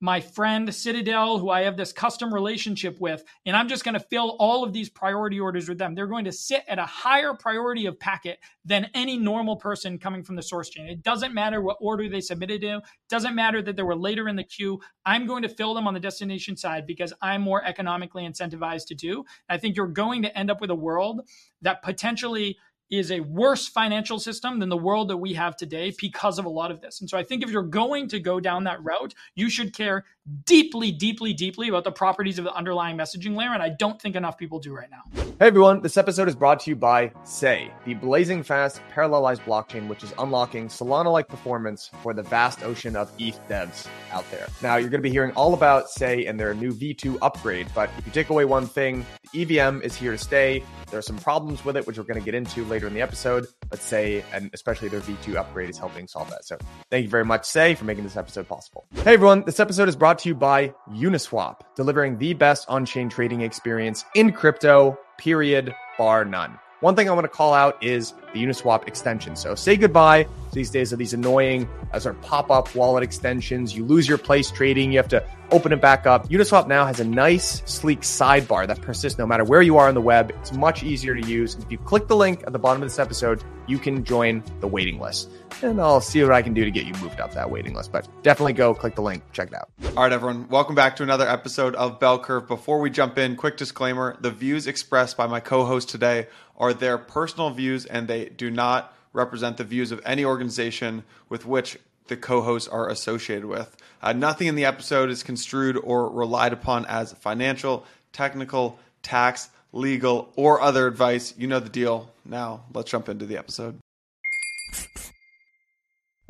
my friend Citadel, who I have this custom relationship with, and I'm just going to fill all of these priority orders with them. They're going to sit at a higher priority of packet than any normal person coming from the source chain. It doesn't matter what order they submitted to, doesn't matter that they were later in the queue. I'm going to fill them on the destination side because I'm more economically incentivized to do. I think you're going to end up with a world that potentially is a worse financial system than the world that we have today because of a lot of this. And so I think if you're going to go down that route, you should care deeply, deeply, deeply about the properties of the underlying messaging layer. And I don't think enough people do right now. Hey everyone, this episode is brought to you by Sei, the blazing fast parallelized blockchain, which is unlocking Solana like performance for the vast ocean of ETH devs out there. Now, you're going to be hearing all about Sei and their new V2 upgrade, but if you take away one thing, the EVM is here to stay. There are some problems with it, which we're going to get into later in the episode, but Sei, and especially their V2 upgrade, is helping solve that. So thank you very much, Sei, for making this episode possible. Hey everyone, this episode is brought to you by Uniswap, delivering the best on chain trading experience in crypto, period, bar none. One thing I want to call out is the Uniswap extension. So say goodbye to these days of these annoying uh, sort of pop up wallet extensions. You lose your place trading, you have to open it back up. Uniswap now has a nice, sleek sidebar that persists no matter where you are on the web. It's much easier to use. If you click the link at the bottom of this episode, you can join the waiting list. And I'll see what I can do to get you moved up that waiting list. But definitely go click the link, check it out. All right, everyone. Welcome back to another episode of Bell Curve. Before we jump in, quick disclaimer the views expressed by my co host today are their personal views and they do not represent the views of any organization with which the co hosts are associated with. Uh, nothing in the episode is construed or relied upon as financial, technical, tax, legal, or other advice. You know the deal. Now, let's jump into the episode.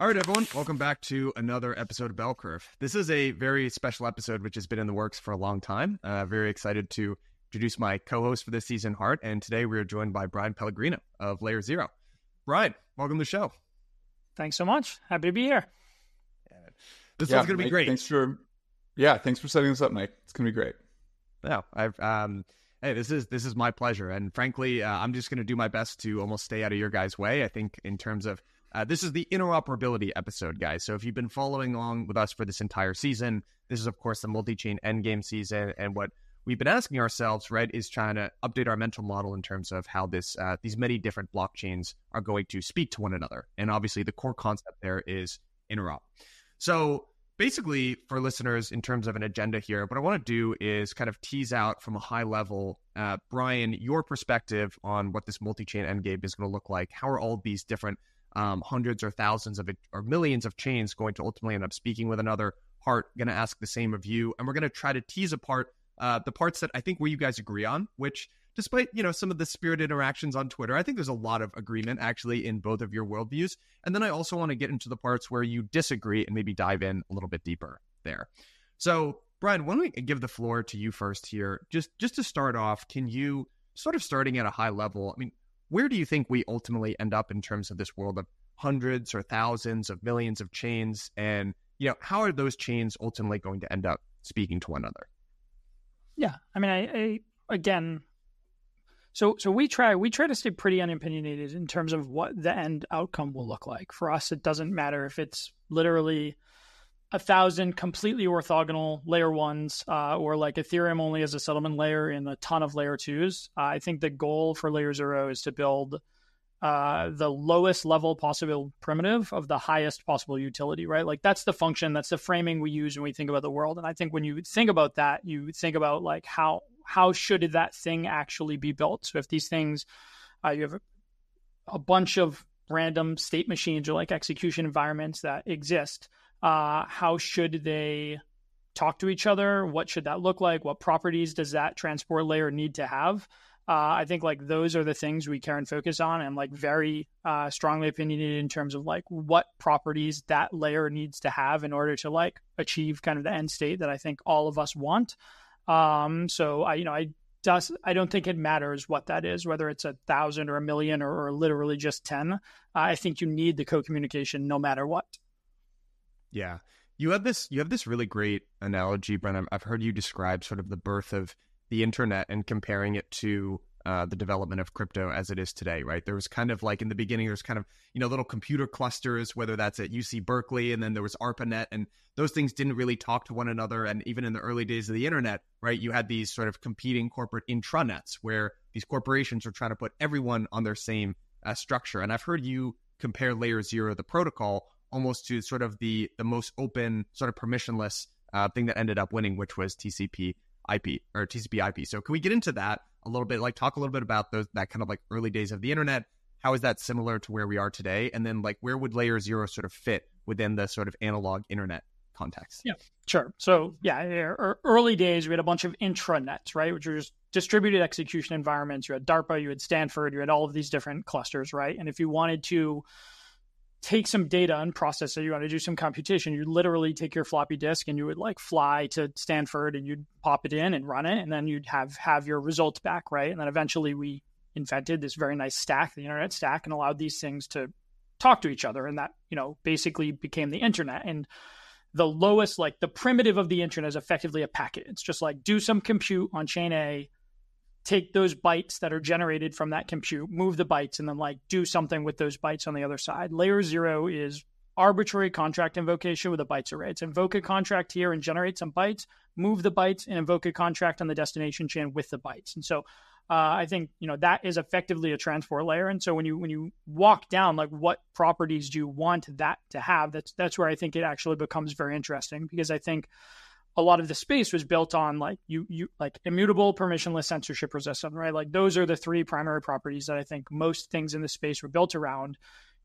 All right, everyone, welcome back to another episode of Bell Curve. This is a very special episode, which has been in the works for a long time. Uh, very excited to introduce my co host for this season, Hart. And today we are joined by Bryan Pellegrino of Layer Zero. Bryan, welcome to the show. Thanks so much. Happy to be here. This yeah, one's going to be great. Thanks for, yeah, thanks for setting this up, Mike. It's going to be great. Yeah, I've, um, hey, this is this is my pleasure, and frankly, uh, I'm just going to do my best to almost stay out of your guys' way. I think in terms of uh, this is the interoperability episode, guys. So if you've been following along with us for this entire season, this is of course the multi-chain endgame season, and what we've been asking ourselves, right, is trying to update our mental model in terms of how this uh, these many different blockchains are going to speak to one another, and obviously the core concept there is interop. So basically, for listeners, in terms of an agenda here, what I want to do is kind of tease out from a high level, uh, Bryan, your perspective on what this multi-chain endgame is going to look like. How are all these different um, hundreds or thousands of or millions of chains going to ultimately end up speaking with another Hart going to ask the same of you and we're going to try to tease apart uh, the parts that i think where you guys agree on which despite you know some of the spirit interactions on twitter i think there's a lot of agreement actually in both of your worldviews. And then i also want to get into the parts where you disagree and maybe dive in a little bit deeper there. So bryan why don't we give the floor to you first here? Just just to start off can you sort of starting at a high level i mean where do you think we ultimately end up in terms of this world of hundreds or thousands of millions of chains? And you know how are those chains ultimately going to end up speaking to one another yeah i mean i, I again so so we try we try to stay pretty unopinionated in terms of what the end outcome will look like for us it doesn't matter if it's literally a thousand completely orthogonal layer ones, uh, or like Ethereum only as a settlement layer and a ton of layer twos. Uh, I think the goal for layer zero is to build uh, the lowest level possible primitive of the highest possible utility, right? Like that's the function, that's the framing we use when we think about the world. And I think when you think about that, you think about like how how should that thing actually be built? So if these things, uh, you have a, bunch of random state machines or like execution environments that exist uh, how should they talk to each other? What should that look like? What properties does that transport layer need to have? Uh, I think like those are the things we care and focus on, and like very uh, strongly opinionated in terms of like what properties that layer needs to have in order to like achieve kind of the end state that I think all of us want. Um, so I, you know, I does I don't think it matters what that is, whether it's a thousand or a million or, or literally just ten. I think you need the co-communication no matter what. Yeah. You have this you have this really great analogy, Bryan. I've heard you describe sort of the birth of the internet and comparing it to uh, the development of crypto as it is today, right? There was kind of like in the beginning, there's kind of, you know, little computer clusters, whether that's at UC Berkeley, and then there was ARPANET, and those things didn't really talk to one another. And even in the early days of the internet, right, you had these sort of competing corporate intranets where these corporations are trying to put everyone on their same uh, structure. And I've heard you compare layer zero, the protocol, almost to sort of the the most open, sort of permissionless uh, thing that ended up winning, which was TCP IP or TCP IP. So can we get into that a little bit? Like talk a little bit about those that kind of like early days of the internet. How is that similar to where we are today? And then like where would layer zero sort of fit within the sort of analog internet context? Yeah, sure. So yeah, early days we had a bunch of intranets, right, which were just distributed execution environments. You had DARPA, you had Stanford, you had all of these different clusters, right? And if you wanted to take some data and process it. You want to do some computation. You literally take your floppy disk and you would like fly to Stanford and you'd pop it in and run it, and then you'd have have your results back, right? And then eventually we invented this very nice stack, the internet stack, and allowed these things to talk to each other, and that you know basically became the internet. And the lowest, like the primitive of the internet, is effectively a packet. It's just like do some compute on chain A, take those bytes that are generated from that compute, move the bytes, and then like do something with those bytes on the other side. Layer zero is arbitrary contract invocation with a bytes array. It's invoke a contract here and generate some bytes, move the bytes, and invoke a contract on the destination chain with the bytes. And so uh, I think you know that is effectively a transport layer. And so when you when you walk down, like what properties do you want that to have? That's that's where I think it actually becomes very interesting because I think a lot of the space was built on like you you like immutable permissionless censorship resistant right? Like those are the three primary properties that i think most things in the space were built around.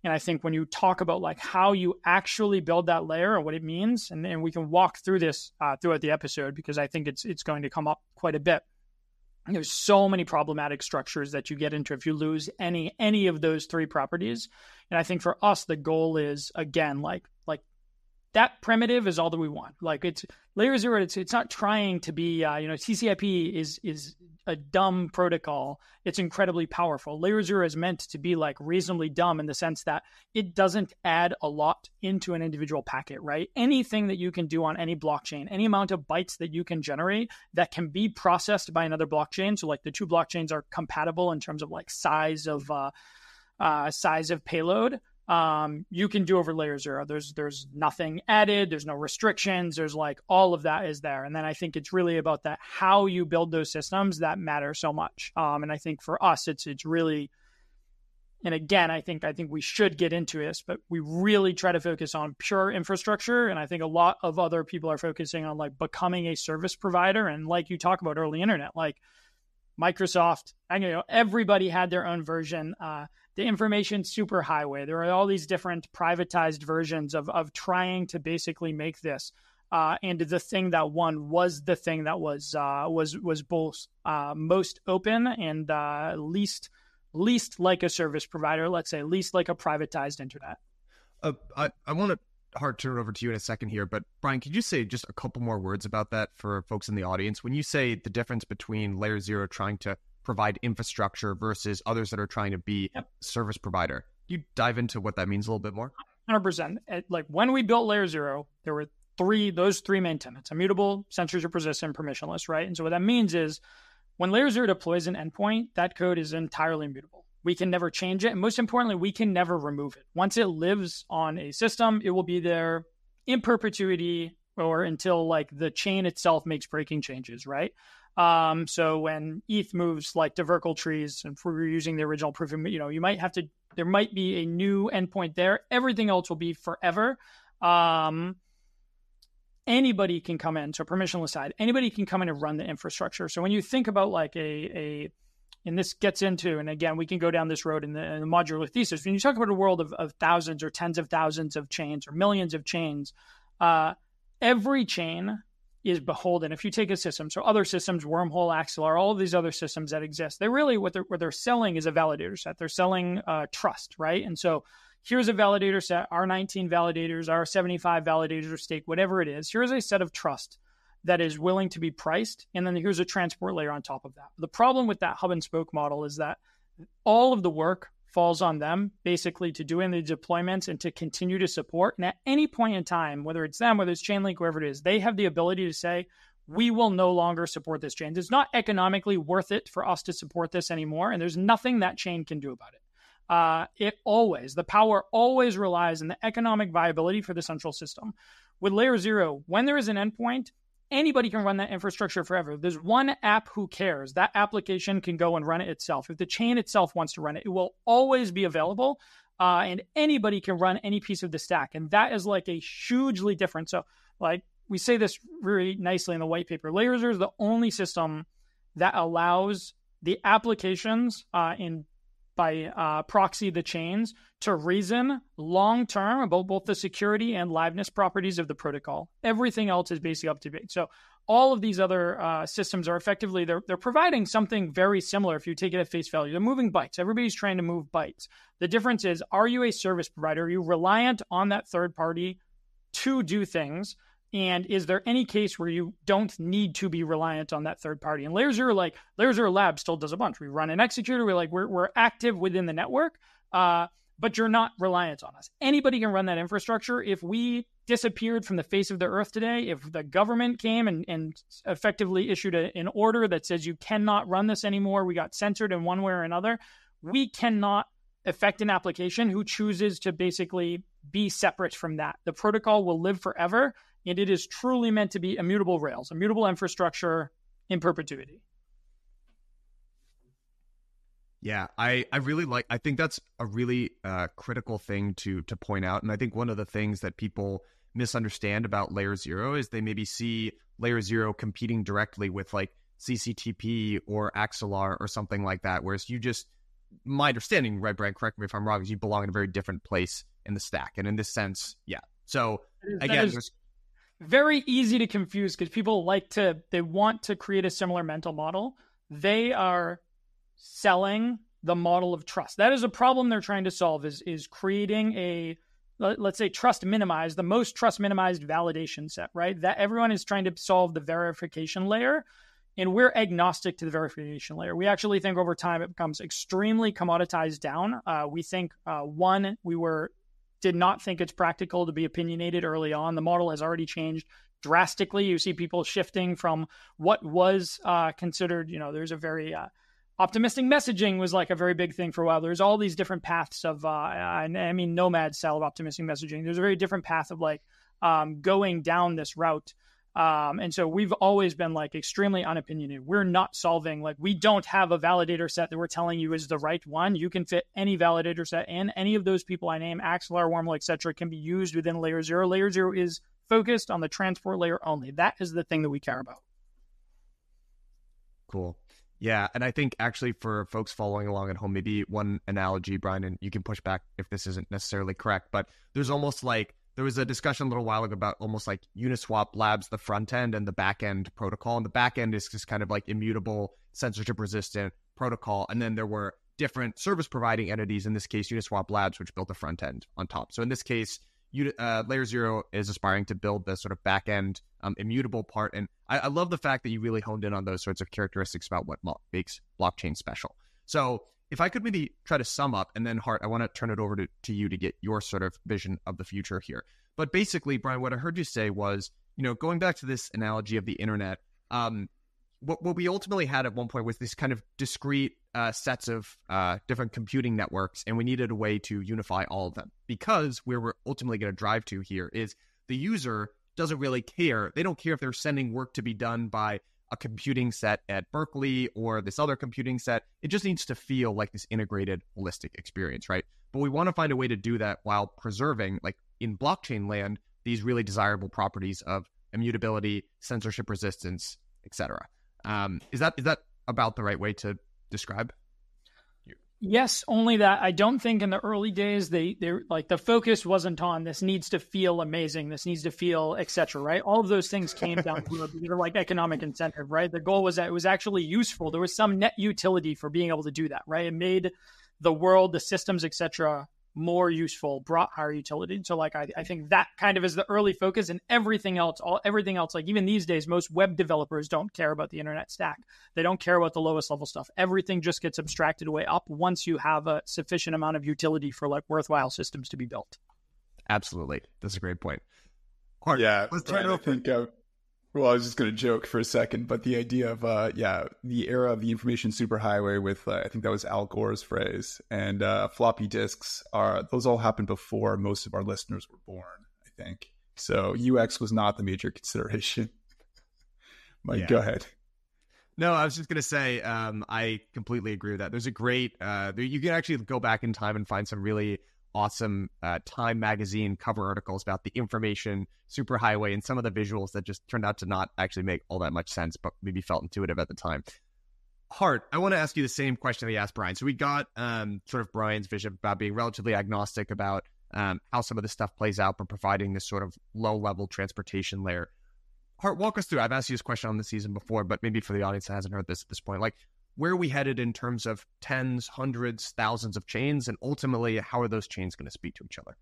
And i think when you talk about like how you actually build that layer and what it means and, and we can walk through this uh, throughout the episode because i think it's it's going to come up quite a bit. There's so many problematic structures that you get into if you lose any any of those three properties. And i think for us the goal is again like like that primitive is all that we want. Like it's layer zero. It's it's not trying to be. Uh, you know, TCP is is a dumb protocol. It's incredibly powerful. Layer zero is meant to be like reasonably dumb in the sense that it doesn't add a lot into an individual packet. Right? Anything that you can do on any blockchain, any amount of bytes that you can generate that can be processed by another blockchain. So like the two blockchains are compatible in terms of like size of uh, uh, size of payload um, you can do over layer zero. There's there's nothing added. There's no restrictions. There's like all of that is there. And then I think it's really about that how you build those systems that matter so much. Um, and I think for us, it's it's really, and again, I think I think we should get into this, but we really try to focus on pure infrastructure. And I think a lot of other people are focusing on like becoming a service provider. And like you talk about early internet, like Microsoft, I you know everybody had their own version. Uh, the information superhighway. There are all these different privatized versions of of trying to basically make this. Uh, and the thing that won was the thing that was uh, was was both uh, most open and uh, least least like a service provider. Let's say least like a privatized internet. Uh, I I want to Hart turn it over to you in a second here, but Bryan, could you say just a couple more words about that for folks in the audience? When you say the difference between Layer Zero trying to provide infrastructure versus others that are trying to be yep. service provider. you dive into what that means a little bit more? 100%. Like when we built Layer Zero, there were three, those three main tenants immutable, censorship resistant, permissionless, right? And so what that means is when Layer Zero deploys an endpoint, that code is entirely immutable. We can never change it. And most importantly, we can never remove it. Once it lives on a system, it will be there in perpetuity or until like the chain itself makes breaking changes, right? Um, so when ETH moves like to Verkle trees, and if we're using the original proof, you know, you might have to, there might be a new endpoint there. Everything else will be forever. Um, anybody can come in. So permissionless side, anybody can come in and run the infrastructure. So when you think about like a, a, and this gets into, and again, we can go down this road in the, in the modular thesis. When you talk about a world of, of thousands or tens of thousands of chains or millions of chains, uh, every chain is beholden. If you take a system, so other systems, Wormhole, Axelar, all of these other systems that exist, they really what they're what they're selling is a validator set. They're selling uh, trust, right? And so here's a validator set, our 19 validators, our 75 validators or stake, whatever it is. Here's a set of trust that is willing to be priced, and then here's a transport layer on top of that. The problem with that hub and spoke model is that all of the work falls on them basically to do in the deployments and to continue to support. And at any point in time, whether it's them, whether it's Chainlink, whoever it is, they have the ability to say, we will no longer support this chain. It's not economically worth it for us to support this anymore, and there's nothing that chain can do about it. Uh, it always, the power always relies on the economic viability for the central system. With layer zero, when there is an endpoint, anybody can run that infrastructure forever. There's one app who cares. That application can go and run it itself. If the chain itself wants to run it, it will always be available. Uh, and anybody can run any piece of the stack. And that is like a hugely different. So, like, we say this really nicely in the white paper. Layer zero is the only system that allows the applications uh, in by uh, proxy the chains to reason long term about both the security and liveness properties of the protocol. Everything else is basically up to date. So all of these other uh, systems are effectively they're they're providing something very similar. If you take it at face value, they're moving bytes. Everybody's trying to move bytes. The difference is, are you a service provider? Are you reliant on that third party to do things? And is there any case where you don't need to be reliant on that third party? And Layer Zero, like Layer Zero Lab, still does a bunch. We run an executor. We're like we're we're active within the network, uh, but you're not reliant on us. Anybody can run that infrastructure. If we disappeared from the face of the earth today, if the government came and, and effectively issued a, an order that says you cannot run this anymore, we got censored in one way or another, we cannot affect an application who chooses to basically be separate from that. The protocol will live forever and it is truly meant to be immutable rails, immutable infrastructure in perpetuity. Yeah, I, I really like. I think that's a really uh, critical thing to to point out, and I think one of the things that people misunderstand about Layer Zero is they maybe see Layer Zero competing directly with like CCTP or Axelar or something like that. Whereas you just, my understanding, right, Bryan? Correct me if I'm wrong. Is you belong in a very different place in the stack, and in this sense, yeah. So again, there's very easy to confuse because people like to they want to create a similar mental model. They are selling the model of trust. That is a problem they're trying to solve is is creating a let's say trust minimized, the most trust minimized validation set, right? That everyone is trying to solve the verification layer and we're agnostic to the verification layer. We actually think over time it becomes extremely commoditized down. Uh, we think uh, one, we were did not think it's practical to be opinionated early on. The model has already changed drastically. You see people shifting from what was uh, considered, you know, there's a very uh, optimistic messaging was like a very big thing for a while. There's all these different paths of, uh, I mean, nomad style of optimistic messaging. There's a very different path of like um, going down this route um, and so we've always been like extremely unopinionated. We're not solving like we don't have a validator set that we're telling you is the right one. You can fit any validator set in. Any of those people I name, Axelar, Wormhole, etc., can be used within layer zero. Layer zero is focused on the transport layer only. That is the thing that we care about. Cool. Yeah, and I think actually for folks following along at home, maybe one analogy, Bryan, and you can push back if this isn't necessarily correct, but there's almost like there was a discussion a little while ago about almost like Uniswap Labs, the front end and the back end protocol. And the back end is just kind of like immutable, censorship resistant protocol. And then there were different service providing entities, in this case, Uniswap Labs, which built the front end on top. So in this case, uh, Layer Zero is aspiring to build the sort of back end um, immutable part. And I, I, love the fact that you really honed in on those sorts of characteristics about what makes blockchain special. So if I could maybe try to sum up, and then Hart, I want to turn it over to, to you to get your sort of vision of the future here. But basically, Bryan, what I heard you say was, you know, going back to this analogy of the internet, um, what, what we ultimately had at one point was this kind of discrete uh, sets of uh, different computing networks, and we needed a way to unify all of them because where we're ultimately going to drive to here is the user doesn't really care. They don't care if they're sending work to be done by a computing set at Berkeley or this other computing set. It just needs to feel like this integrated, holistic experience, right? But we want to find a way to do that while preserving, like in blockchain land, these really desirable properties of immutability, censorship resistance, etc. Um, is that is that about the right way to describe? Yes, only that I don't think in the early days they they like the focus wasn't on this needs to feel amazing, this needs to feel etc. Right, all of those things came down to like economic incentive. Right, the goal was that it was actually useful. There was some net utility for being able to do that. Right, it made the world, the systems, etc more useful, brought higher utility. So like I, I think that kind of is the early focus and everything else, all everything else, like even these days, most web developers don't care about the internet stack. They don't care about the lowest level stuff. Everything just gets abstracted away up once you have a sufficient amount of utility for like worthwhile systems to be built. Absolutely. That's a great point. yeah, let's try to think of Well, I was just going to joke for a second, but the idea of, uh, yeah, the era of the information superhighway with, uh, I think that was Al Gore's phrase, and uh, floppy disks are, those all happened before most of our listeners were born, I think. So UX was not the major consideration. Mike, yeah. go ahead. No, I was just going to say, um, I completely agree with that. There's a great, uh, you can actually go back in time and find some really awesome uh, Time magazine cover articles about the information superhighway and some of the visuals that just turned out to not actually make all that much sense, but maybe felt intuitive at the time. Hart, I want to ask you the same question that we asked Bryan. So we got um, sort of Bryan's vision about being relatively agnostic about um, how some of this stuff plays out, but providing this sort of low level transportation layer. Hart, walk us through. I've asked you this question on the season before, but maybe for the audience that hasn't heard this at this point, like where are we headed in terms of tens, hundreds, thousands of chains, and ultimately, how are those chains going to speak to each other?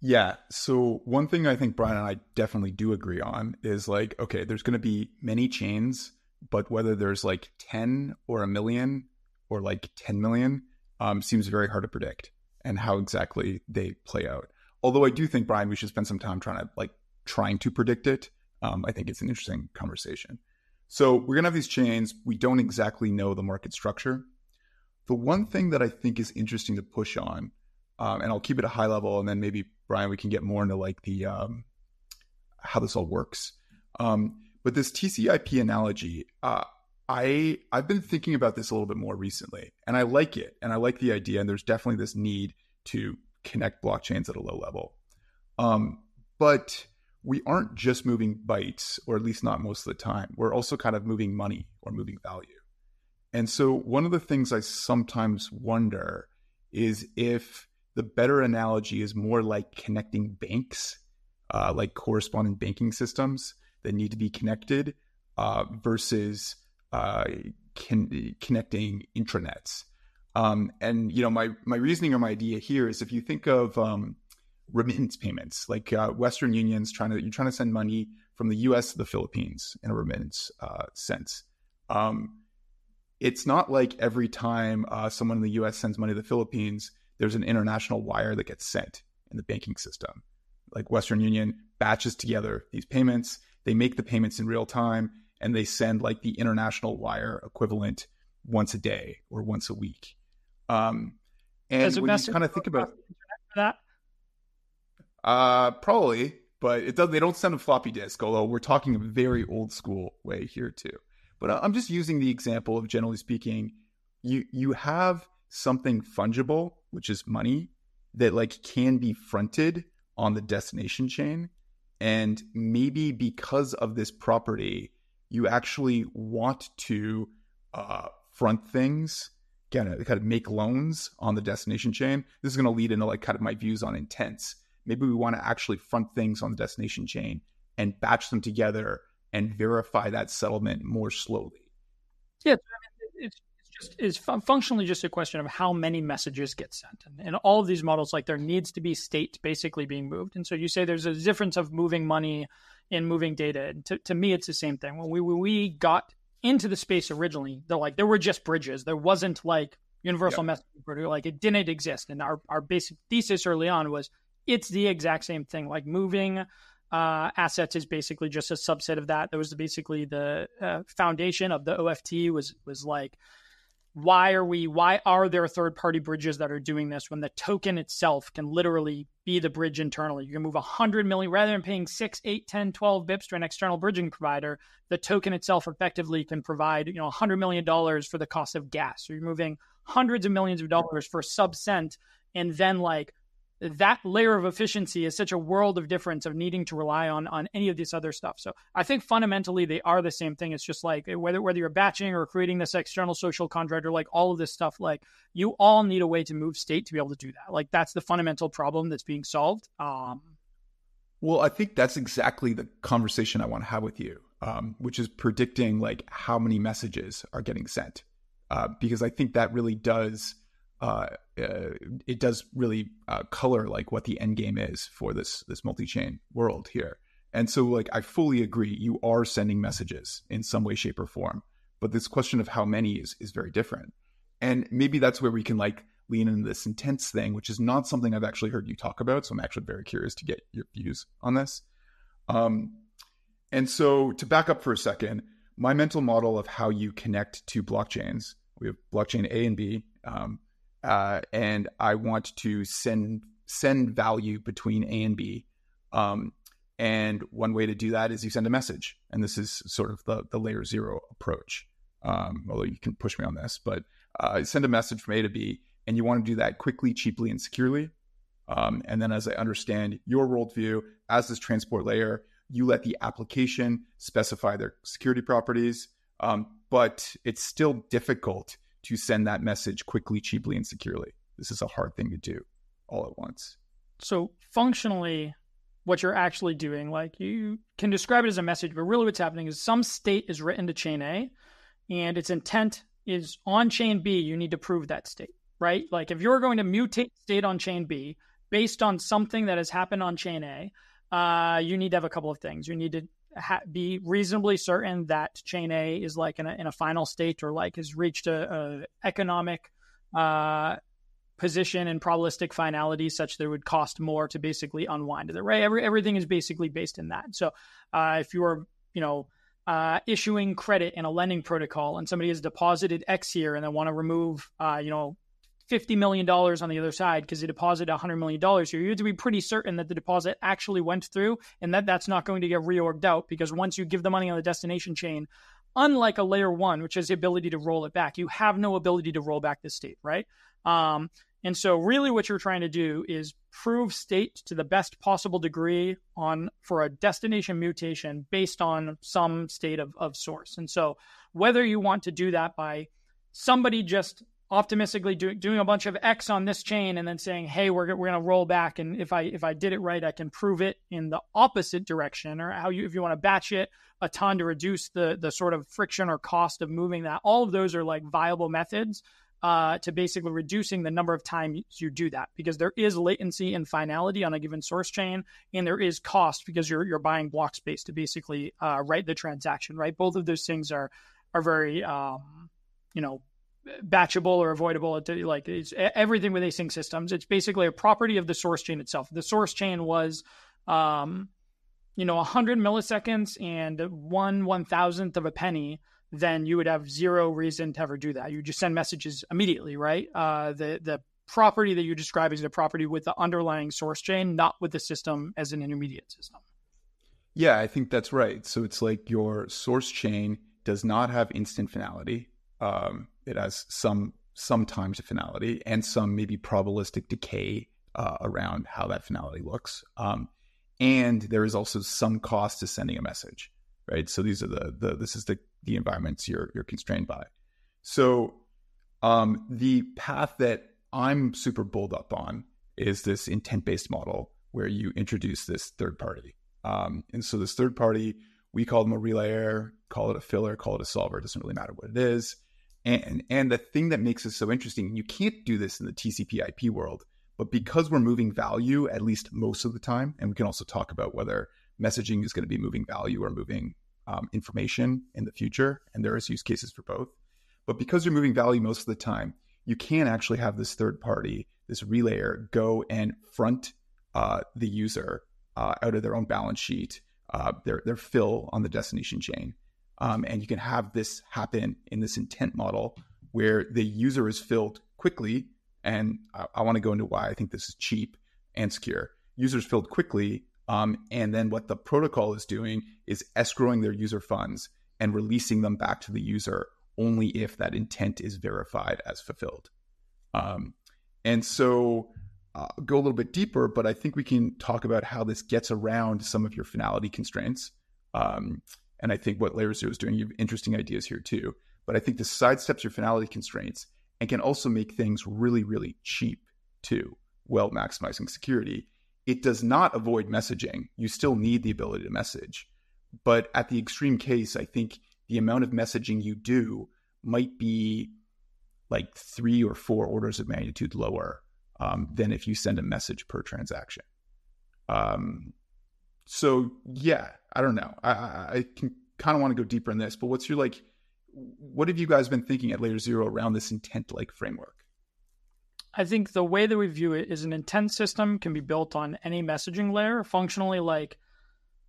Yeah. So one thing I think Bryan and I definitely do agree on is like, okay, there's going to be many chains, but whether there's like 10 or a million or like 10 million um, seems very hard to predict and how exactly they play out. Although I do think, Bryan, we should spend some time trying to like trying to predict it. Um, I think it's an interesting conversation. So we're going to have these chains. We don't exactly know the market structure. The one thing that I think is interesting to push on, um, and I'll keep it a high level, and then maybe Bryan, we can get more into like the um, how this all works. Um, but this TCP/IP analogy, uh, I I've been thinking about this a little bit more recently, and I like it, and I like the idea. And there's definitely this need to connect blockchains at a low level. Um, but we aren't just moving bytes, or at least not most of the time. We're also kind of moving money or moving value. And so, one of the things I sometimes wonder is if the better analogy is more like connecting banks, uh, like correspondent banking systems that need to be connected, uh, versus uh, con- connecting intranets. Um, and you know, my my reasoning or my idea here is if you think of um, remittance payments, like uh, Western Union's trying to you're trying to send money from the U.S. to the Philippines in a remittance uh, sense. Um, it's not like every time uh, someone in the U.S. sends money to the Philippines, there's an international wire that gets sent in the banking system. Like Western Union batches together these payments, they make the payments in real time, and they send like the international wire equivalent once a day or once a week. Um, and when you kind of think about that, uh, probably, but it does. They don't send a floppy disk, although we're talking a very old school way here too. But I'm just using the example of generally speaking, you you have something fungible, which is money, that like can be fronted on the destination chain, and maybe because of this property, you actually want to uh, front things kind of kind of make loans on the destination chain. This is going to lead into like kind of my views on intents maybe we want to actually front things on the destination chain and batch them together and verify that settlement more slowly. Yeah, it's, just it's functionally just a question of how many messages get sent, and in all of these models, like there needs to be state basically being moved, and so you say there's a difference of moving money and moving data. And to, to me, it's the same thing. When we when we got into the space originally, they're like there were just bridges. There wasn't like universal yep. messaging, like it didn't exist. And our our basic thesis early on was it's the exact same thing. Like moving uh, assets is basically just a subset of that. That was basically the uh, foundation of the OFT. Was was like, why are we? Why are there third party bridges that are doing this when the token itself can literally be the bridge internally? You can move 100 million rather than paying 6, 8, 10, 12 bips to an external bridging provider. The token itself effectively can provide you know 100 million dollars for the cost of gas. So you're moving hundreds of millions of dollars for sub cent, and then like that layer of efficiency is such a world of difference of needing to rely on on any of this other stuff. So I think fundamentally they are the same thing. It's just like whether whether you're batching or creating this external social contract or like all of this stuff, like you all need a way to move state to be able to do that. Like that's the fundamental problem that's being solved. Um, well, I think that's exactly the conversation I want to have with you, um, which is predicting like how many messages are getting sent, uh, because I think that really does uh, uh, it does really uh, color like what the end game is for this this multi-chain world here. And so, like, I fully agree. You are sending messages in some way, shape, or form, but this question of how many is is very different. And maybe that's where we can like lean into this intents thing, which is not something I've actually heard you talk about. So I'm actually very curious to get your views on this. Um, and so to back up for a second, my mental model of how you connect to blockchains, we have blockchain A and B, um, uh, and I want to send send value between A and B. Um, and one way to do that is you send a message, and this is sort of the the layer zero approach. Um, although you can push me on this, but uh, send a message from A to B, and you want to do that quickly, cheaply, and securely. Um, and then, as I understand your worldview as this transport layer, you let the application specify their security properties, um, but it's still difficult to send that message quickly, cheaply, and securely. This is a hard thing to do all at once. So, functionally, what you're actually doing, like you can describe it as a message, but really what's happening is some state is written to chain A and its intent is on chain B, you need to prove that state, right? Like if you're going to mutate state on chain B based on something that has happened on chain A, uh, you need to have a couple of things. You need to ha- be reasonably certain that chain A is like in a, in a final state or like has reached a, a economic uh, position and probabilistic finality such that it would cost more to basically unwind it. Right? Every, everything is basically based in that. So uh, if you are, you know, uh, issuing credit in a lending protocol and somebody has deposited X here and they want to remove, uh, you know, $50 million on the other side because they deposited $100 million here, you have to be pretty certain that the deposit actually went through and that that's not going to get reorged out because once you give the money on the destination chain, unlike a layer one, which has the ability to roll it back, you have no ability to roll back the state, right? Um, and so really what you're trying to do is prove state to the best possible degree on for a destination mutation based on some state of, of source. And so whether you want to do that by somebody just optimistically do, doing a bunch of X on this chain and then saying, "Hey, we're we're going to roll back, and if I if I did it right, I can prove it in the opposite direction." Or how you if you want to batch it a ton to reduce the the sort of friction or cost of moving that. All of those are like viable methods uh, to basically reducing the number of times you do that because there is latency and finality on a given source chain, and there is cost because you're you're buying block space to basically uh, write the transaction. Right, both of those things are are very um, you know batchable or avoidable. Like it's everything with async systems. It's basically a property of the source chain itself. The source chain was, um, you know, 100 milliseconds and one one thousandth of a penny. Then you would have zero reason to ever do that. You just send messages immediately, right? Uh, the the property that you describe is the property with the underlying source chain, not with the system as an intermediate system. Yeah, I think that's right. So it's like your source chain does not have instant finality. Um, it has some some time to finality and some maybe probabilistic decay uh, around how that finality looks. Um, and there is also some cost to sending a message, right? So these are the the this is the the environments you're you're constrained by. So um, the path that I'm super bold up on is this intent based model where you introduce this third party. Um, and so this third party, we call them a relayer, call it a filler, call it a solver. Doesn't really matter what it is. And, and the thing that makes this so interesting, you can't do this in the TCP IP world, but because we're moving value at least most of the time, and we can also talk about whether messaging is going to be moving value or moving um, information in the future, and there is use cases for both. But because you're moving value most of the time, you can actually have this third party, this relayer, go and front uh, the user uh, out of their own balance sheet, uh, their their fill on the destination chain, um, and you can have this happen in this intent model where the user is filled quickly. And I, I want to go into why I think this is cheap and secure. Users filled quickly. Um, and then what the protocol is doing is escrowing their user funds and releasing them back to the user only if that intent is verified as fulfilled. Um, and so uh, go a little bit deeper, but I think we can talk about how this gets around some of your finality constraints. Um, and I think what Layer Zero is doing, you have interesting ideas here too. But I think this sidesteps your finality constraints and can also make things really, really cheap too, while maximizing security. It does not avoid messaging. You still need the ability to message. But at the extreme case, I think the amount of messaging you do might be like three or four orders of magnitude lower um, than if you send a message per transaction. Um, so yeah, I don't know. I, I can kind of want to go deeper in this, but what's your like? What have you guys been thinking at Layer Zero around this intent like framework? I think the way that we view it is an intent system can be built on any messaging layer. Functionally, like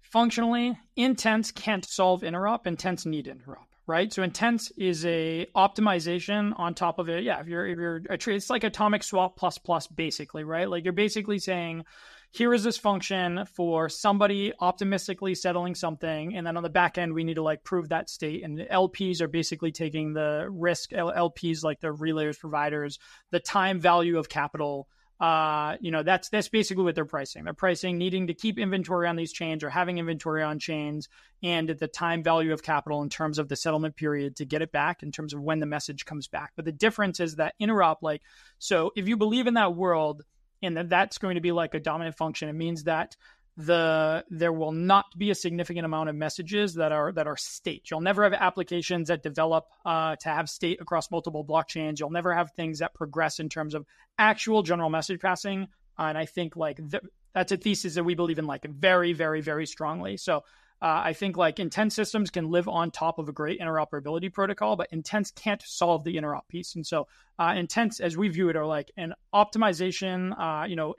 functionally, intents can't solve interop, intents need interop right? So intents is a optimization on top of it. Yeah, if you're if you're a tree, it's like atomic swap plus plus basically, right? Like you're basically saying, here is this function for somebody optimistically settling something, and then on the back end we need to like prove that state. And the LPs are basically taking the risk. LPs like the relayers providers, the time value of capital uh, you know, that's that's basically what they're pricing. They're pricing needing to keep inventory on these chains or having inventory on chains and the time value of capital in terms of the settlement period to get it back in terms of when the message comes back. But the difference is that interop, like, so if you believe in that world and that that's going to be like a dominant function, it means that the there will not be a significant amount of messages that are that are state. You'll never have applications that develop uh, to have state across multiple blockchains. You'll never have things that progress in terms of actual general message passing. Uh, and I think like th- that's a thesis that we believe in like very very very strongly. So uh, I think like intent systems can live on top of a great interoperability protocol, but intents can't solve the interop piece. And so uh, intents, as we view it, are like an optimization. Uh, you know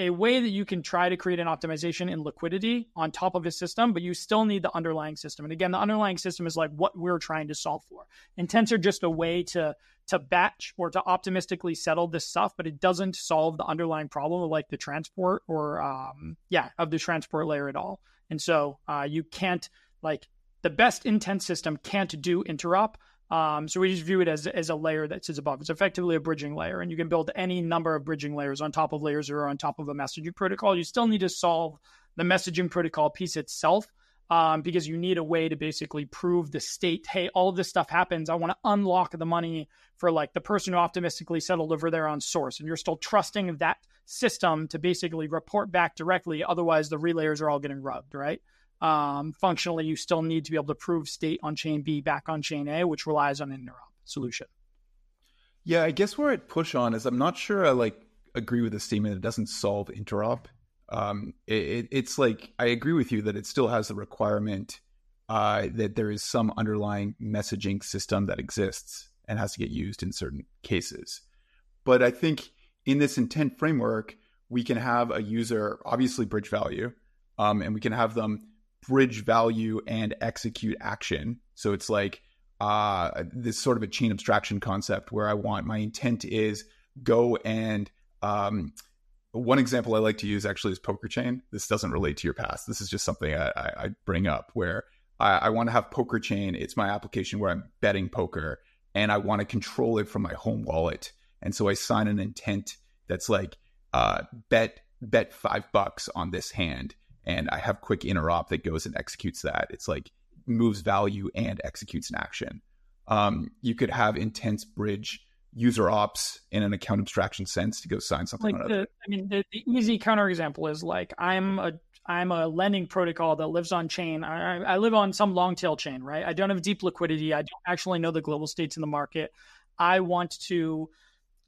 a way that you can try to create an optimization in liquidity on top of a system, but you still need the underlying system. And again, the underlying system is like what we're trying to solve for. Intents are just a way to to batch or to optimistically settle this stuff, but it doesn't solve the underlying problem of like the transport or um, yeah of the transport layer at all. And so uh, you can't like the best intent system can't do interop um, so we just view it as, as a layer that sits above. It's effectively a bridging layer, and you can build any number of bridging layers on top of layers or on top of a messaging protocol. You still need to solve the messaging protocol piece itself um, because you need a way to basically prove the state. Hey, all of this stuff happens. I want to unlock the money for like the person who optimistically settled over there on source, and you're still trusting that system to basically report back directly. Otherwise, the relayers are all getting rubbed, right? um, functionally you still need to be able to prove state on chain B back on chain A, which relies on an interop solution. Yeah, I guess where I'd push on is I'm not sure I like agree with the statement it doesn't solve interop. Um, it, it, it's like I agree with you that it still has the requirement uh, that there is some underlying messaging system that exists and has to get used in certain cases. But I think in this intent framework, we can have a user obviously bridge value, um, and we can have them bridge value and execute action. So it's like uh, this sort of a chain abstraction concept where I want my intent is go and um, one example I like to use actually is poker chain. This doesn't relate to your past. This is just something I, I, bring up where I, I want to have poker chain. It's my application where I'm betting poker and I want to control it from my home wallet. And so I sign an intent that's like uh, bet bet five bucks on this hand and I have quick interop that goes and executes that. It's like moves value and executes an action. Um, you could have intents bridge user ops in an account abstraction sense to go sign something. Like the, I mean, the, the easy counterexample is like I'm a I'm a lending protocol that lives on chain. I, I live on some long tail chain, right? I don't have deep liquidity. I don't actually know the global states in the market. I want to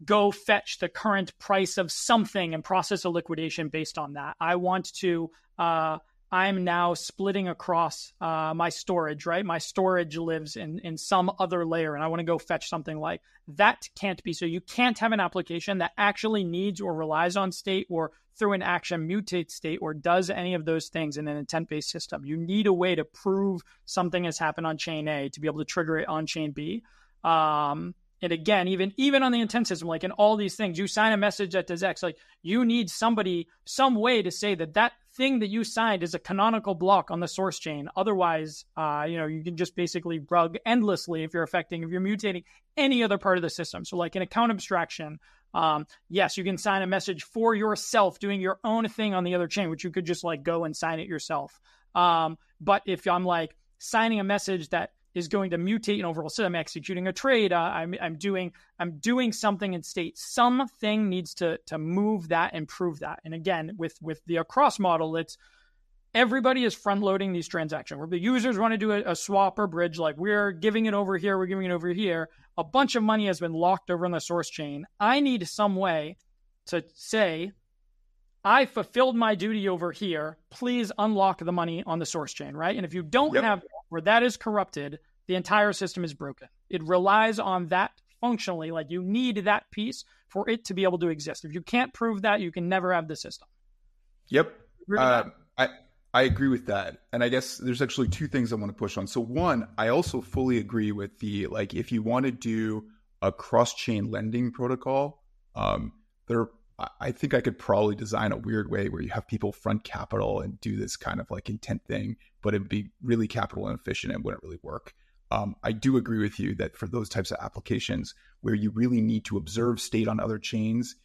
go fetch the current price of something and process a liquidation based on that. I want to, uh, I'm now splitting across uh, my storage, right? My storage lives in, in some other layer, and I want to go fetch something like that. Can't be so. You can't have an application that actually needs or relies on state or through an action mutates state or does any of those things in an intent based system. You need a way to prove something has happened on chain A to be able to trigger it on chain B. Um, and again, even even on the intent system, like in all these things, you sign a message that does X. Like you need somebody, some way to say that that thing that you signed is a canonical block on the source chain. Otherwise, uh, you know, you can just basically rug endlessly if you're affecting, if you're mutating any other part of the system. So, like in account abstraction, um, yes, you can sign a message for yourself doing your own thing on the other chain, which you could just like go and sign it yourself. Um, but if I'm like signing a message that is going to mutate an overall system. I'm executing a trade. Uh, I'm, I'm doing I'm doing something in state. Something needs to to move that and prove that. And again, with with the across model, it's everybody is front loading these transactions. Where the users want to do a, a swap or bridge, like we're giving it over here, we're giving it over here. A bunch of money has been locked over in the source chain. I need some way to say I fulfilled my duty over here. Please unlock the money on the source chain, right? And if you don't yep. have where that is corrupted, the entire system is broken. It relies on that functionally. Like you need that piece for it to be able to exist. If you can't prove that, you can never have the system. Yep. Uh, I I agree with that. And I guess there's actually two things I want to push on. So one, I also fully agree with the like if you want to do a cross-chain lending protocol, um, there I think I could probably design a weird way where you have people front capital and do this kind of like intent thing, but it'd be really capital inefficient and wouldn't really work. Um, I do agree with you that for those types of applications where you really need to observe state on other chains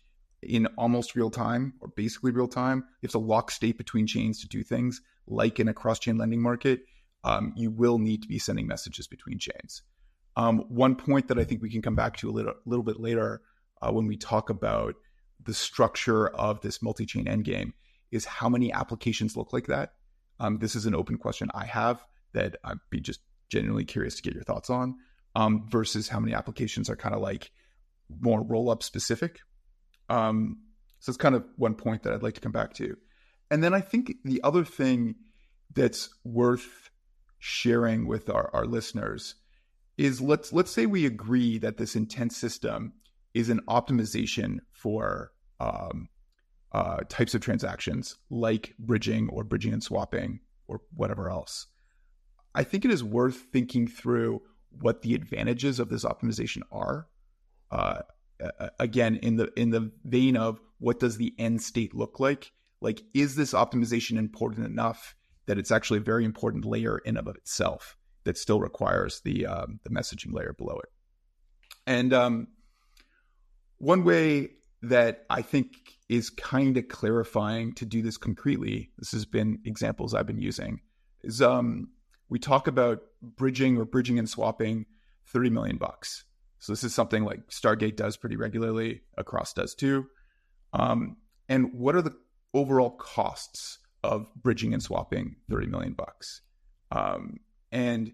in almost real time or basically real time, you have to lock state between chains to do things like in a cross chain lending market. Um, you will need to be sending messages between chains. Um, one point that I think we can come back to a little, little bit later uh, when we talk about the structure of this multi chain endgame is how many applications look like that. Um, this is an open question I have that I'd be just genuinely curious to get your thoughts on um, versus how many applications are kind of like more roll up specific. Um, so it's kind of one point that I'd like to come back to. And then I think the other thing that's worth sharing with our, our listeners is let's let's say we agree that this intent system is an optimization for um, uh, types of transactions like bridging or bridging and swapping or whatever else. I think it is worth thinking through what the advantages of this optimization are. Uh, again, in the in the vein of what does the end state look like? Like, is this optimization important enough that it's actually a very important layer in of itself that still requires the um, the messaging layer below it? And um, one way that I think is kind of clarifying to do this concretely, this has been examples I've been using, is um, we talk about bridging or bridging and swapping 30 million bucks. So this is something like Stargate does pretty regularly, Across does too. Um, and what are the overall costs of bridging and swapping 30 million bucks? Um, and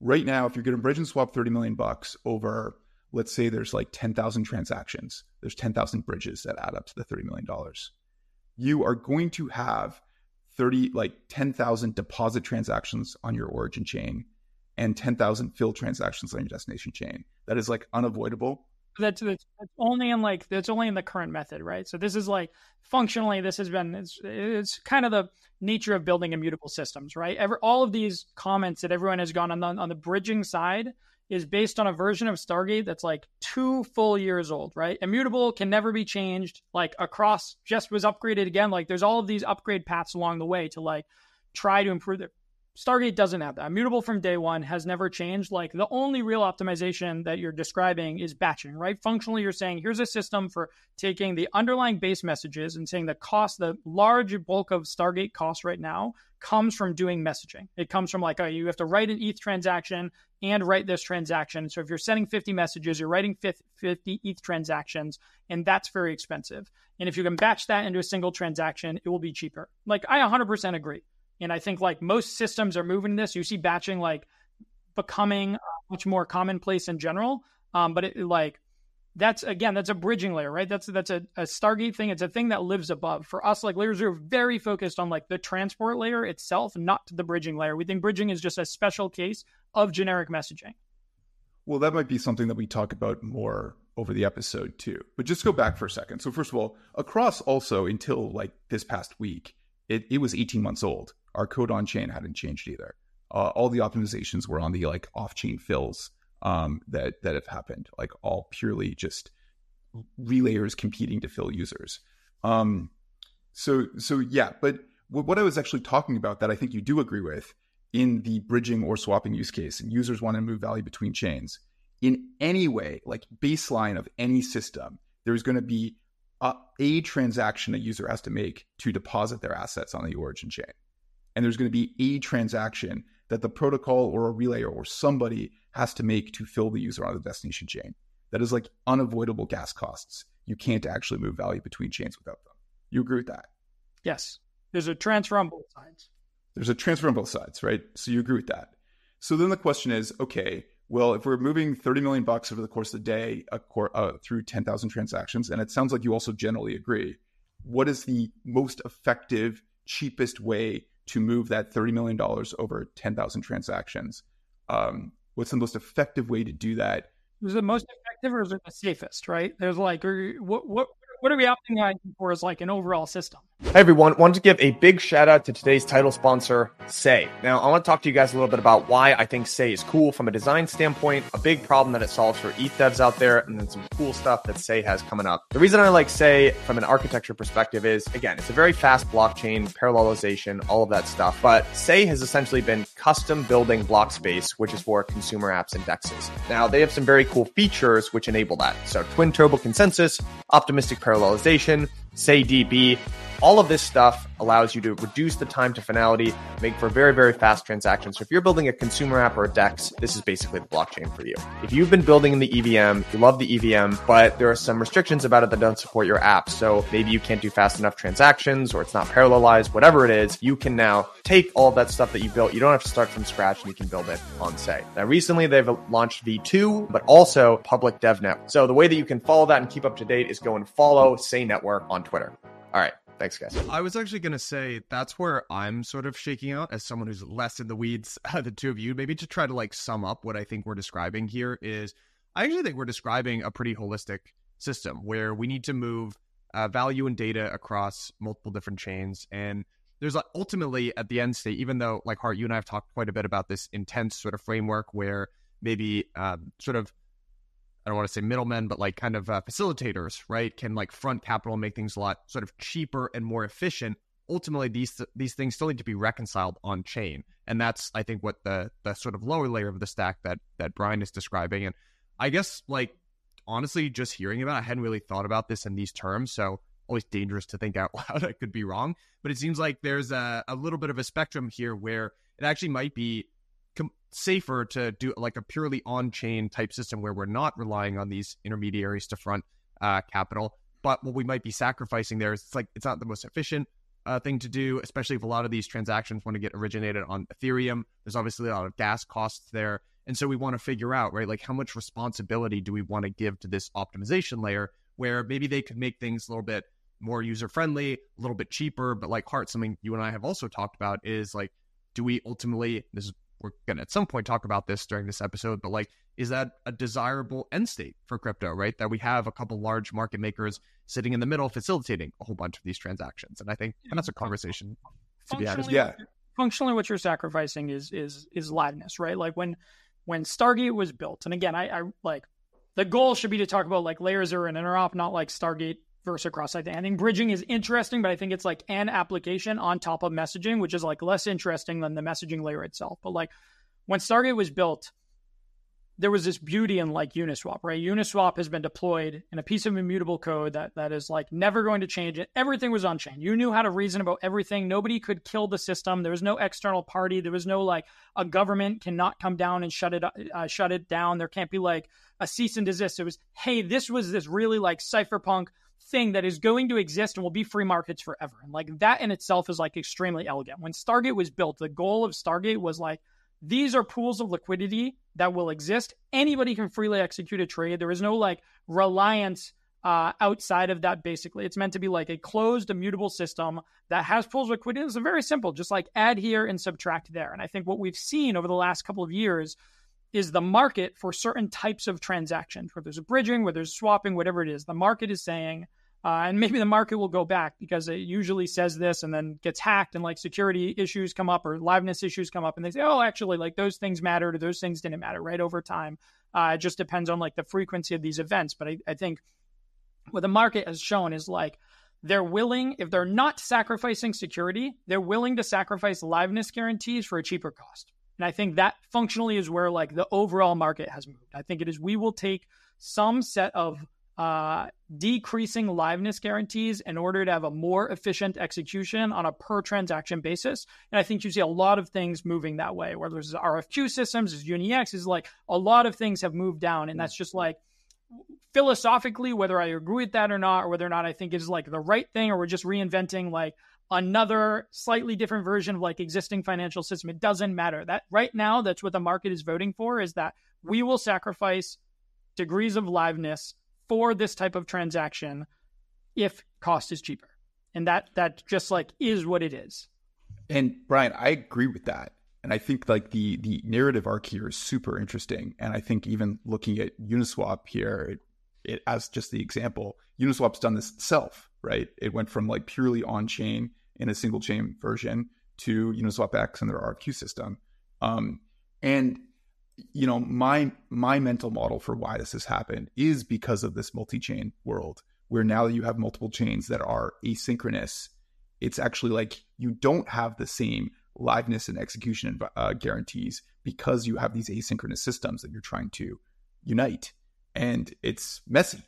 right now, if you're going to bridge and swap 30 million bucks over, let's say there's like 10,000 transactions, there's 10,000 bridges that add up to the $30 million. You are going to have 30 like 10,000 deposit transactions on your origin chain and 10,000 fill transactions on your destination chain. That is like unavoidable. That's, that's, that's only in like that's only in the current method, right? So this is like functionally this has been it's it's kind of the nature of building immutable systems, right? Ever all of these comments that everyone has gone on the on the bridging side is based on a version of Stargate that's like two full years old, right? Immutable can never be changed. Like Across just was upgraded again. Like there's all of these upgrade paths along the way to like try to improve it. Stargate doesn't have that. Immutable from day one has never changed. Like the only real optimization that you're describing is batching, right? Functionally, you're saying here's a system for taking the underlying base messages and saying the cost, the large bulk of Stargate costs right now comes from doing messaging. It comes from like, oh, you have to write an ETH transaction and write this transaction. So if you're sending 50 messages, you're writing 50 ETH transactions, and that's very expensive. And if you can batch that into a single transaction, it will be cheaper. Like I 100% agree. And I think like most systems are moving this. You see batching like becoming much more commonplace in general. Um, but it like that's again that's a bridging layer right? That's that's a, a, Stargate thing. It's a thing that lives above. For us like layers are very focused on like the transport layer itself not the bridging layer. We think bridging is just a special case of generic messaging. Well that might be something that we talk about more over the episode too. But just go back for a second. So first of all Across also until like this past week it, it was 18 months old our code on chain hadn't changed either uh, all the optimizations were on the like off chain fills um, that that have happened, like all purely just relayers competing to fill users. Um, so so yeah, but what I was actually talking about that I think you do agree with in the bridging or swapping use case, and users want to move value between chains in any way, like baseline of any system, there's going to be a, a transaction a user has to make to deposit their assets on the origin chain, and there's going to be a transaction that the protocol or a relay or somebody has to make to fill the user on the destination chain. That is like unavoidable gas costs. You can't actually move value between chains without them. You agree with that? Yes. There's a transfer on both sides. There's a transfer on both sides, right? So you agree with that. So then the question is, okay, well, if we're moving 30 million bucks over the course of the day uh, through 10,000 transactions, and it sounds like you also generally agree, what is the most effective, cheapest way to move that $30 million over 10,000 transactions? Um, what's the most effective way to do that? Is the most effective or is it the safest, right? There's like, what, what, what are we optimizing for as like an overall system? Hey everyone, wanted to give a big shout out to today's title sponsor, Sei. Now, I want to talk to you guys a little bit about why I think Sei is cool from a design standpoint, a big problem that it solves for ETH devs out there, and then some cool stuff that Sei has coming up. The reason I like Sei from an architecture perspective is, again, it's a very fast blockchain, parallelization, all of that stuff. But Sei has essentially been custom building block space, which is for consumer apps and dexes. Now, they have some very cool features which enable that. So, twin turbo consensus, optimistic parallelization, Sei DB, all of this stuff allows you to reduce the time to finality, make for very, very fast transactions. So if you're building a consumer app or a DEX, this is basically the blockchain for you. If you've been building in the EVM, you love the EVM, but there are some restrictions about it that don't support your app. So maybe you can't do fast enough transactions or it's not parallelized, whatever it is, you can now take all that stuff that you built. You don't have to start from scratch and you can build it on Sei. Now, recently they've launched V2, but also public DevNet. So the way that you can follow that and keep up to date is go and follow Sei Network on Twitter. All right. Thanks, guys. I was actually going to say that's where I'm sort of shaking out as someone who's less in the weeds, uh, the two of you. Maybe to try to like sum up what I think we're describing here is I actually think we're describing a pretty holistic system where we need to move uh, value and data across multiple different chains. And there's like ultimately at the end state, even though like Hart, you and I have talked quite a bit about this intents sort of framework where maybe um, sort of don't want to say middlemen, but like kind of uh, facilitators, right? Can like front capital make things a lot sort of cheaper and more efficient. Ultimately, these these things still need to be reconciled on chain, and that's I think what the the sort of lower layer of the stack that that Bryan is describing. And I guess like honestly, just hearing about, it, I hadn't really thought about this in these terms, so always dangerous to think out loud. I could be wrong, but it seems like there's a, a little bit of a spectrum here where it actually might be safer to do like a purely on-chain type system where we're not relying on these intermediaries to front uh, capital. But what we might be sacrificing there is it's like it's not the most efficient uh, thing to do, especially if a lot of these transactions want to get originated on Ethereum. There's obviously a lot of gas costs there. And so we want to figure out, right, like how much responsibility do we want to give to this optimization layer where maybe they could make things a little bit more user friendly, a little bit cheaper. But like Hart, something you and I have also talked about is like, do we ultimately, this is we're going to at some point talk about this during this episode, but like, is that a desirable end state for crypto, right? That we have a couple large market makers sitting in the middle facilitating a whole bunch of these transactions. And I think and that's a conversation to be had. Yeah. Functionally, what you're sacrificing is is is liveness, right? Like when when Stargate was built, and again, I, I like the goal should be to talk about like LayerZero and interop, not like Stargate versus cross site. I think bridging is interesting, but I think it's like an application on top of messaging, which is like less interesting than the messaging layer itself. But like when Stargate was built, there was this beauty in like Uniswap, right? Uniswap has been deployed in a piece of immutable code that that is like never going to change it. Everything was on chain. You knew how to reason about everything. Nobody could kill the system. There was no external party. There was no like a government cannot come down and shut it uh, shut it down. There can't be like a cease and desist. It was hey, this was this really like cypherpunk thing that is going to exist and will be free markets forever. And like that in itself is like extremely elegant. When Stargate was built, the goal of Stargate was like, these are pools of liquidity that will exist. Anybody can freely execute a trade. There is no like reliance uh, outside of that, basically. It's meant to be like a closed, immutable system that has pools of liquidity. It's very simple, just like add here and subtract there. And I think what we've seen over the last couple of years is the market for certain types of transactions, where there's a bridging, where there's swapping, whatever it is. The market is saying, uh, and maybe the market will go back because it usually says this and then gets hacked and like security issues come up or liveness issues come up and they say, oh, actually, like those things mattered or those things didn't matter, right? Over time. Uh, it just depends on like the frequency of these events. But I, I think what the market has shown is like they're willing, if they're not sacrificing security, they're willing to sacrifice liveness guarantees for a cheaper cost. And I think that functionally is where like the overall market has moved. I think it is we will take some set of uh, decreasing liveness guarantees in order to have a more efficient execution on a per transaction basis. And I think you see a lot of things moving that way, whether it's RFQ systems, is UniX, is like a lot of things have moved down. And that's just like philosophically, whether I agree with that or not, or whether or not I think is like the right thing, or we're just reinventing like another slightly different version of like existing financial system. It doesn't matter. That right now, that's what the market is voting for is that we will sacrifice degrees of liveness for this type of transaction if cost is cheaper. And that that just like is what it is. And Bryan, I agree with that. And I think like the the narrative arc here is super interesting. And I think even looking at Uniswap here, it, it as just the example, Uniswap's done this itself right? It went from like purely on chain in a single chain version to Uniswap X and their RFQ system. Um, and you know, my my mental model for why this has happened is because of this multi-chain world, where now that you have multiple chains that are asynchronous, it's actually like you don't have the same liveness and execution uh, guarantees because you have these asynchronous systems that you're trying to unite, and it's messy.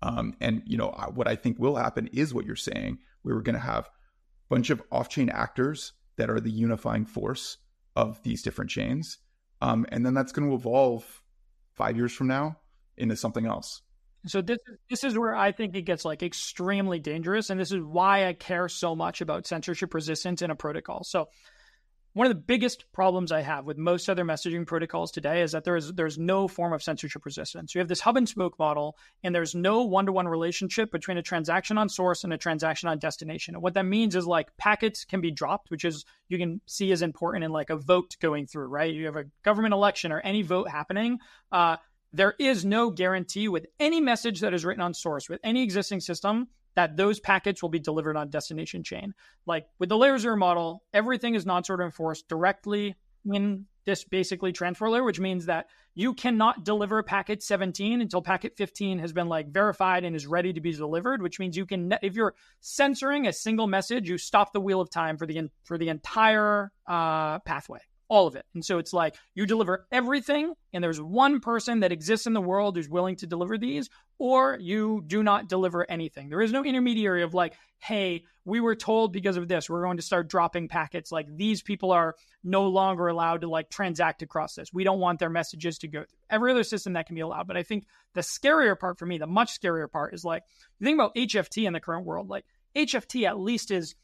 Um, and you know what I think will happen is what you're saying. We are going to have bunch of off-chain actors that are the unifying force of these different chains um, and then that's going to evolve five years from now into something else. So this this is where I think it gets like extremely dangerous, and this is why I care so much about censorship resistance in a protocol. So one of the biggest problems I have with most other messaging protocols today is that there is there's no form of censorship resistance. You have this hub and spoke model, and there's no one-to-one relationship between a transaction on source and a transaction on destination. And what that means is like packets can be dropped, which is you can see as important in like a vote going through, right? You have a government election or any vote happening. Uh, there is no guarantee with any message that is written on source with any existing system that those packets will be delivered on destination chain. Like with the LayerZero model, everything is non sort of enforced directly in this basically transfer layer, which means that you cannot deliver packet 17 until packet 15 has been like verified and is ready to be delivered, which means you can, if you're censoring a single message, you stop the wheel of time for the, for the entire uh, pathway all of it. And so it's like you deliver everything, and there's one person that exists in the world who's willing to deliver these, or you do not deliver anything. There is no intermediary of like, hey, we were told because of this, we're going to start dropping packets. Like these people are no longer allowed to like transact across this. We don't want their messages to go through. Every other system that can be allowed. But I think the scarier part for me, the much scarier part is like, you think about HFT in the current world, like HFT at least is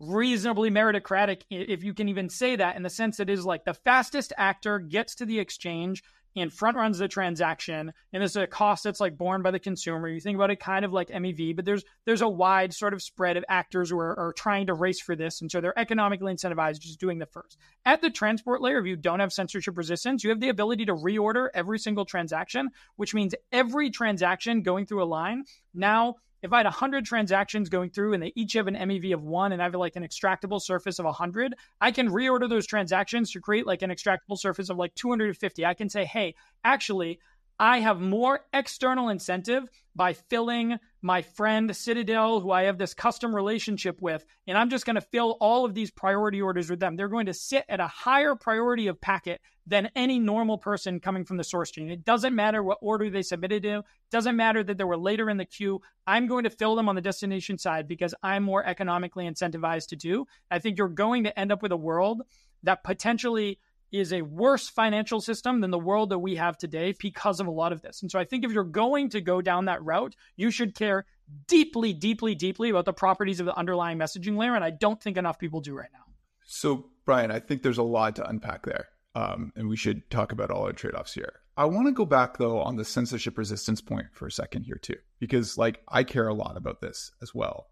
reasonably meritocratic, if you can even say that, in the sense that it is like the fastest actor gets to the exchange and front runs the transaction, and there's a cost that's like borne by the consumer. You think about it kind of like MEV, but there's there's a wide sort of spread of actors who are, are trying to race for this, and so they're economically incentivized just doing the first. At the transport layer, if you don't have censorship resistance, you have the ability to reorder every single transaction, which means every transaction going through a line now if I had 100 transactions going through and they each have an MEV of one and I have like an extractable surface of 100, I can reorder those transactions to create like an extractable surface of like 250. I can say, hey, actually, I have more external incentive by filling my friend Citadel, who I have this custom relationship with, and I'm just going to fill all of these priority orders with them. They're going to sit at a higher priority of packet than any normal person coming from the source chain. It doesn't matter what order they submitted to, it doesn't matter that they were later in the queue. I'm going to fill them on the destination side because I'm more economically incentivized to do. I think you're going to end up with a world that potentially is a worse financial system than the world that we have today because of a lot of this. And so I think if you're going to go down that route, you should care deeply, deeply, deeply about the properties of the underlying messaging layer. And I don't think enough people do right now. So, Bryan, I think there's a lot to unpack there. Um, and we should talk about all our trade offs here. I want to go back, though, on the censorship resistance point for a second here, too, because like I care a lot about this as well.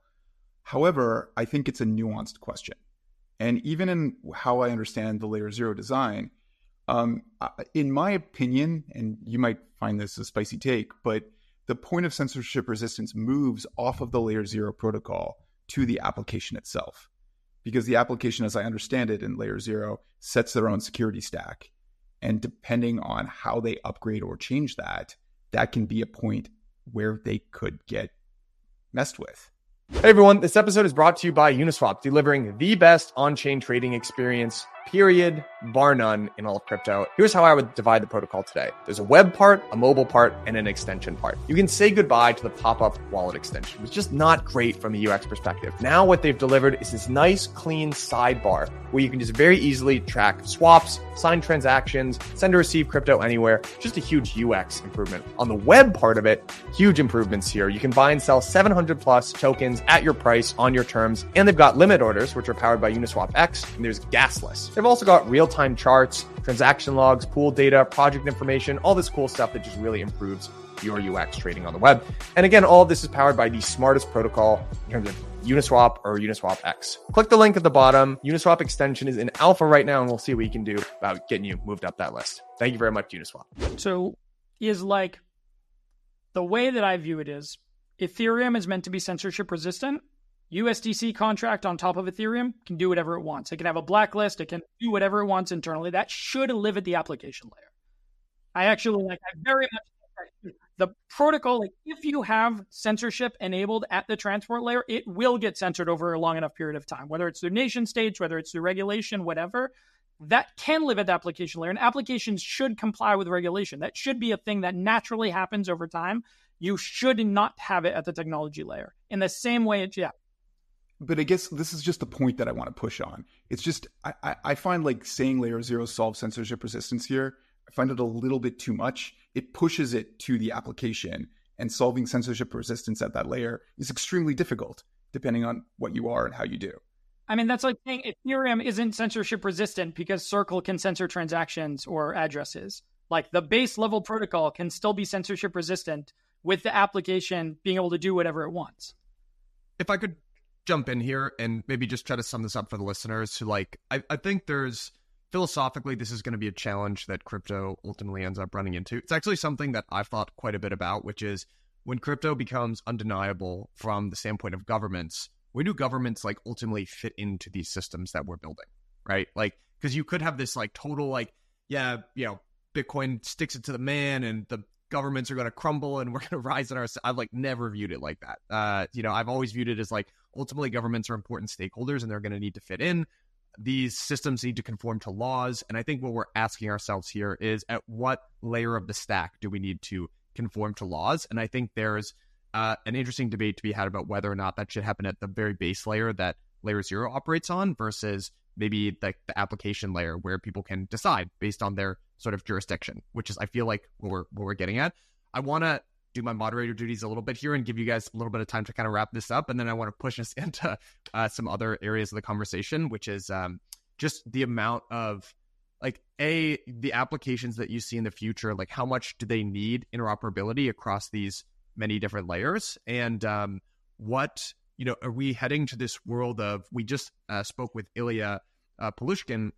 However, I think it's a nuanced question. And even in how I understand the LayerZero design, um, in my opinion, and you might find this a spicy take, but the point of censorship resistance moves off of the LayerZero protocol to the application itself. Because the application, as I understand it in LayerZero, sets their own security stack. And depending on how they upgrade or change that, that can be a point where they could get messed with. Hey everyone, this episode is brought to you by Uniswap, delivering the best on chain trading experience period, bar none in all of crypto. Here's how I would divide the protocol today. There's a web part, a mobile part, and an extension part. You can say goodbye to the pop-up wallet extension. It's just not great from a UX perspective. Now what they've delivered is this nice, clean sidebar where you can just very easily track swaps, sign transactions, send or receive crypto anywhere. Just a huge UX improvement. On the web part of it, huge improvements here. You can buy and sell 700 plus tokens at your price on your terms. And they've got limit orders, which are powered by Uniswap X, and there's gasless. They've also got real time charts, transaction logs, pool data, project information, all this cool stuff that just really improves your UX trading on the web. And again, all of this is powered by the smartest protocol in terms of Uniswap or Uniswap X. Click the link at the bottom. Uniswap extension is in alpha right now, and we'll see what we can do about getting you moved up that list. Thank you very much, Uniswap. So, is like the way that I view it is Ethereum is meant to be censorship resistant. USDC contract on top of Ethereum can do whatever it wants. It can have a blacklist. It can do whatever it wants internally. That should live at the application layer. I actually like. I very much the protocol. Like, if you have censorship enabled at the transport layer, it will get censored over a long enough period of time. Whether it's through nation states, whether it's through regulation, whatever, that can live at the application layer. And applications should comply with regulation. That should be a thing that naturally happens over time. You should not have it at the technology layer. In the same way, it's yeah, but I guess this is just the point that I want to push on. It's just I, I find like saying LayerZero solves censorship resistance here. I find it a little bit too much. It pushes it to the application, and solving censorship resistance at that layer is extremely difficult, depending on what you are and how you do. I mean, that's like saying Ethereum isn't censorship resistant because Circle can censor transactions or addresses. Like the base level protocol can still be censorship resistant with the application being able to do whatever it wants. If I could jump in here and maybe just try to sum this up for the listeners who like I, I think there's philosophically this is going to be a challenge that crypto ultimately ends up running into. It's actually something that i've thought quite a bit about which is when crypto becomes undeniable from the standpoint of governments where do governments like ultimately fit into these systems that we're building right? Like because you could have this like total like yeah you know bitcoin sticks it to the man and the governments are going to crumble and we're going to rise in our i've like never viewed it like that. Uh you know i've always viewed it as like ultimately governments are important stakeholders and they're going to need to fit in. These systems need to conform to laws and i think what we're asking ourselves here is at what layer of the stack do we need to conform to laws? And i think there's uh, an interesting debate to be had about whether or not that should happen at the very base layer that LayerZero operates on versus maybe the, the application layer where people can decide based on their sort of jurisdiction which is i feel like what we're, what we're getting at. I want to do my moderator duties a little bit here and give you guys a little bit of time to kind of wrap this up. And then I want to push us into uh, some other areas of the conversation, which is um, just the amount of like a the applications that you see in the future like how much do they need interoperability across these many different layers and um, what you know are we heading to this world of we just uh, spoke with Illia uh, Polosukhin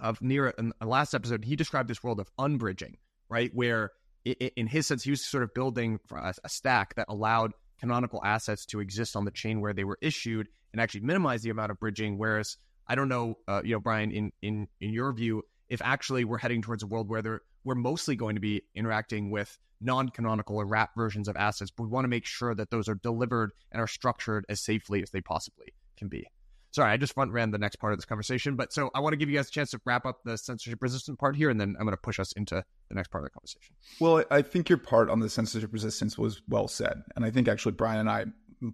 of NEAR in the last episode he described this world of unbridging right where in his sense, he was sort of building a stack that allowed canonical assets to exist on the chain where they were issued and actually minimize the amount of bridging. Whereas I don't know, uh, you know, Bryan, in in in your view, if actually we're heading towards a world where we're mostly going to be interacting with non-canonical or wrap versions of assets, but we want to make sure that those are delivered and are structured as safely as they possibly can be. Sorry, I just front ran the next part of this conversation, but so I want to give you guys a chance to wrap up the censorship resistant part here, and then I'm going to push us into the next part of the conversation. Well, I think your part on the censorship resistance was well said, and I think actually Bryan and I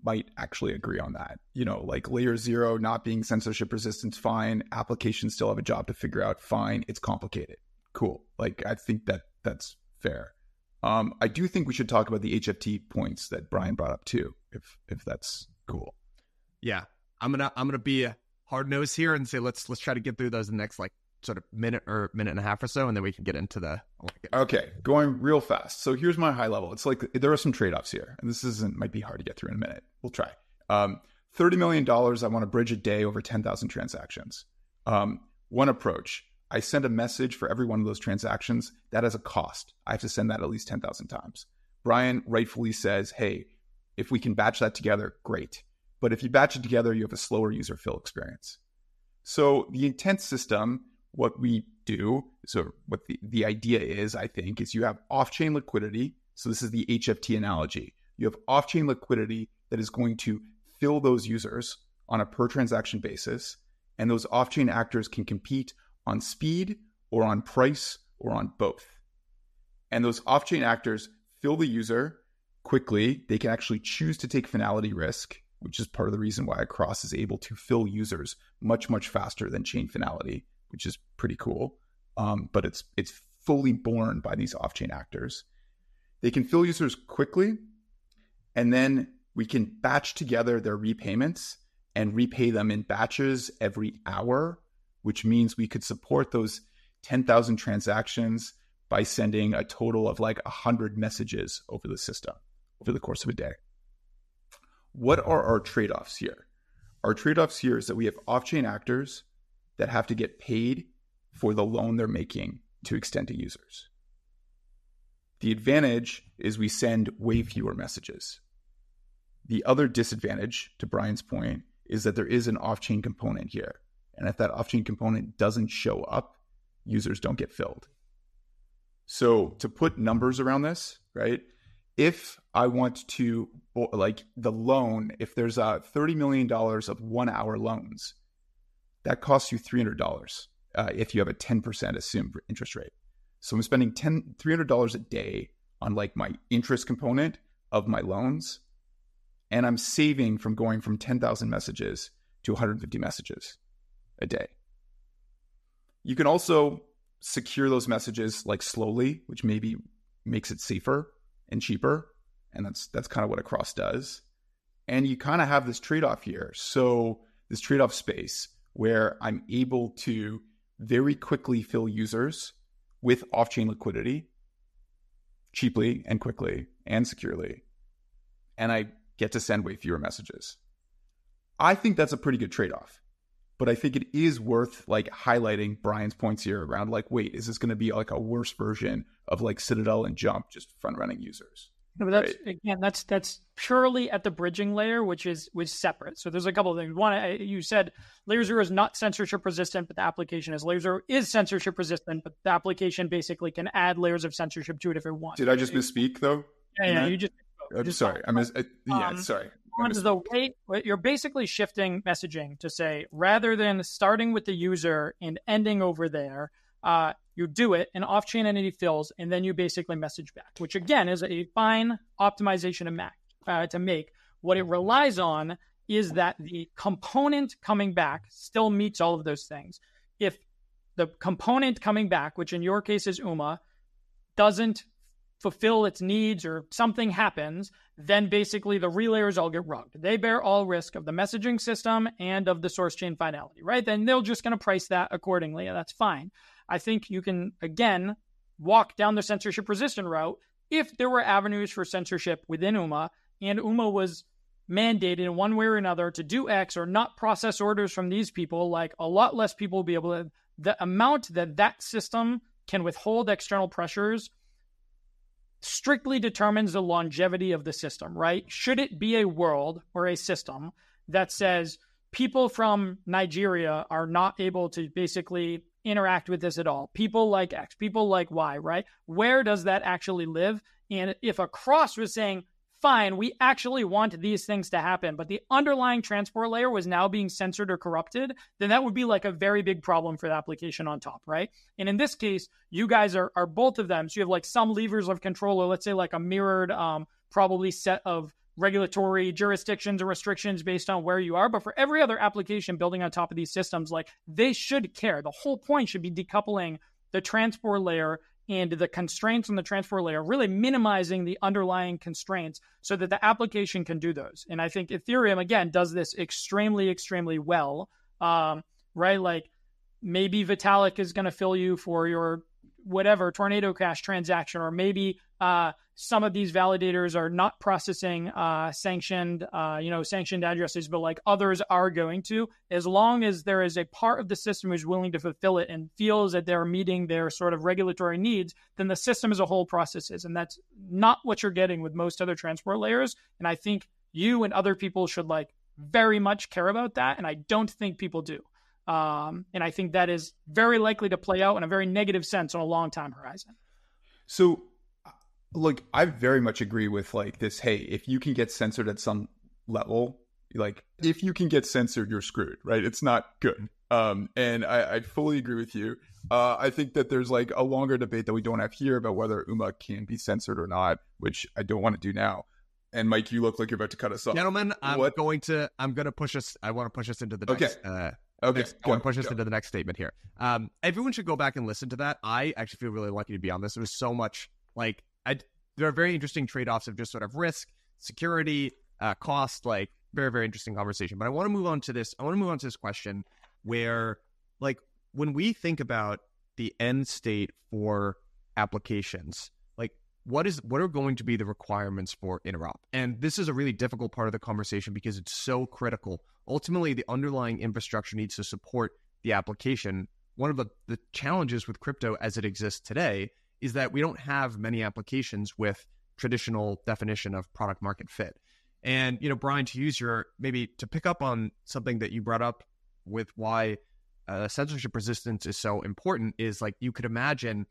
might actually agree on that. You know, like LayerZero not being censorship resistant, fine. Applications still have a job to figure out, fine. It's complicated, cool. Like I think that that's fair. Um, I do think we should talk about the HFT points that Bryan brought up too, if if that's cool. Yeah, I'm gonna I'm gonna be a hard nosed here and say let's let's try to get through those in the next like sort of minute or minute and a half or so, and then we can get into the. Okay, going real fast. So here's my high level. It's like there are some trade offs here, and this isn't might be hard to get through in a minute. We'll try. Um, Thirty million dollars. I want to bridge a day over ten thousand transactions. Um, one approach. I send a message for every one of those transactions. That has a cost. I have to send that at least ten thousand times. Bryan rightfully says, "Hey, if we can batch that together, great." But if you batch it together, you have a slower user fill experience. So the intent system, what we do, so what the, the idea is, I think, is you have off-chain liquidity. So this is the HFT analogy. You have off-chain liquidity that is going to fill those users on a per transaction basis. And those off-chain actors can compete on speed or on price or on both. And those off-chain actors fill the user quickly. They can actually choose to take finality risk which is part of the reason why Across is able to fill users much, much faster than Chain Finality, which is pretty cool. Um, but it's it's fully borne by these off-chain actors. They can fill users quickly, and then we can batch together their repayments and repay them in batches every hour, which means we could support those 10,000 transactions by sending a total of like 100 messages over the system over the course of a day. What are our trade offs here? Our trade offs here is that we have off chain actors that have to get paid for the loan they're making to extend to users. The advantage is we send way fewer messages. The other disadvantage, to Bryan's point, is that there is an off chain component here. And if that off chain component doesn't show up, users don't get filled. So to put numbers around this, right? If I want to, like the loan, if there's a $30 million of one hour loans, that costs you $300 uh, if you have a 10% assumed interest rate. So I'm spending 10, $300 a day on like my interest component of my loans. And I'm saving from going from 10,000 messages to 150 messages a day. You can also secure those messages like slowly, which maybe makes it safer and cheaper. And that's that's kind of what Across does. And you kind of have this trade-off here. So this trade-off space where I'm able to very quickly fill users with off-chain liquidity cheaply and quickly and securely. And I get to send way fewer messages. I think that's a pretty good trade-off but I think it is worth like highlighting Bryan's points here around like, wait, is this going to be like a worse version of like Citadel and Jump, just front running users? No, but that's right? again, that's that's purely at the bridging layer, which is which separate. So there's a couple of things. One, you said LayerZero is not censorship resistant, but the application is LayerZero is censorship resistant, but the application basically can add layers of censorship to it if it wants. Did I just misspeak though? Yeah, yeah, you just. I'm just sorry. I miss. I, yeah, um, sorry the way you're basically shifting messaging to say rather than starting with the user and ending over there, uh, you do it and off-chain entity fills, and then you basically message back, which again is a fine optimization to make. Uh, to make what it relies on is that the component coming back still meets all of those things. If the component coming back, which in your case is UMA, doesn't fulfill its needs or something happens, then basically the relayers all get rugged. They bear all risk of the messaging system and of the source chain finality, right? Then they're just going to price that accordingly. And that's fine. I think you can, again, walk down the censorship resistant route if there were avenues for censorship within UMA and UMA was mandated in one way or another to do X or not process orders from these people, like a lot less people will be able to. The amount that that system can withhold external pressures strictly determines the longevity of the system, right? Should it be a world or a system that says people from Nigeria are not able to basically interact with this at all? People like X, people like Y, right? Where does that actually live? And if Across was saying, fine, we actually want these things to happen, but the underlying transport layer was now being censored or corrupted, then that would be like a very big problem for the application on top, right? And in this case, you guys are, are both of them. So you have like some levers of control, or let's say like a mirrored, um, probably set of regulatory jurisdictions or restrictions based on where you are. But for every other application building on top of these systems, like they should care. The whole point should be decoupling the transport layer and the constraints on the transport layer, really minimizing the underlying constraints so that the application can do those. And I think Ethereum, again, does this extremely, extremely well, um, right? Like maybe Vitalik is going to fill you for your whatever tornado cash transaction, or maybe uh, some of these validators are not processing uh, sanctioned, uh, you know, sanctioned addresses, but like others are going to. As long as there is a part of the system who's willing to fulfill it and feels that they're meeting their sort of regulatory needs, then the system as a whole processes, and that's not what you're getting with most other transport layers. And I think you and other people should like very much care about that, and I don't think people do. Um, and I think that is very likely to play out in a very negative sense on a long time horizon. So, look, I very much agree with like this. Hey, if you can get censored at some level, like if you can get censored, you're screwed, right? It's not good. Um, and I, I fully agree with you. Uh, I think that there's like a longer debate that we don't have here about whether UMA can be censored or not, which I don't want to do now. And Mike, you look like you're about to cut us off. Gentlemen, I'm what? going to I'm going to push us. I want to push us into the next, okay. Uh, Okay, next, go, push us into the next statement here. Um, everyone should go back and listen to that. I actually feel really lucky to be on this. It was so much like I. There are very interesting trade offs of just sort of risk, security, uh, cost. Like very very interesting conversation. But I want to move on to this. I want to move on to this question where like when we think about the end state for applications what is what are going to be the requirements for interop? And this is a really difficult part of the conversation because it's so critical. Ultimately the underlying infrastructure needs to support the application. One of the, the challenges with crypto as it exists today is that we don't have many applications with traditional definition of product market fit. And you know, Bryan, to use your maybe to pick up on something that you brought up with why uh, censorship resistance is so important is like you could imagine.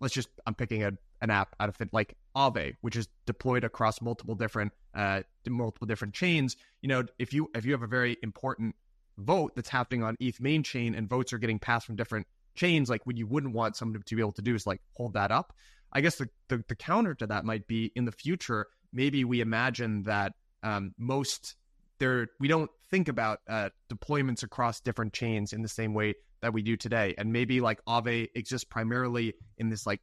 Let's just I'm picking a, an app out of it like Aave, which is deployed across multiple different uh, multiple different chains. You know, if you if you have a very important vote that's happening on ETH main chain and votes are getting passed from different chains, like what you wouldn't want someone to be able to do is like hold that up. I guess the, the, the counter to that might be in the future, maybe we imagine that um, most there we don't think about uh, deployments across different chains in the same way that we do today. And maybe like Aave exists primarily in this like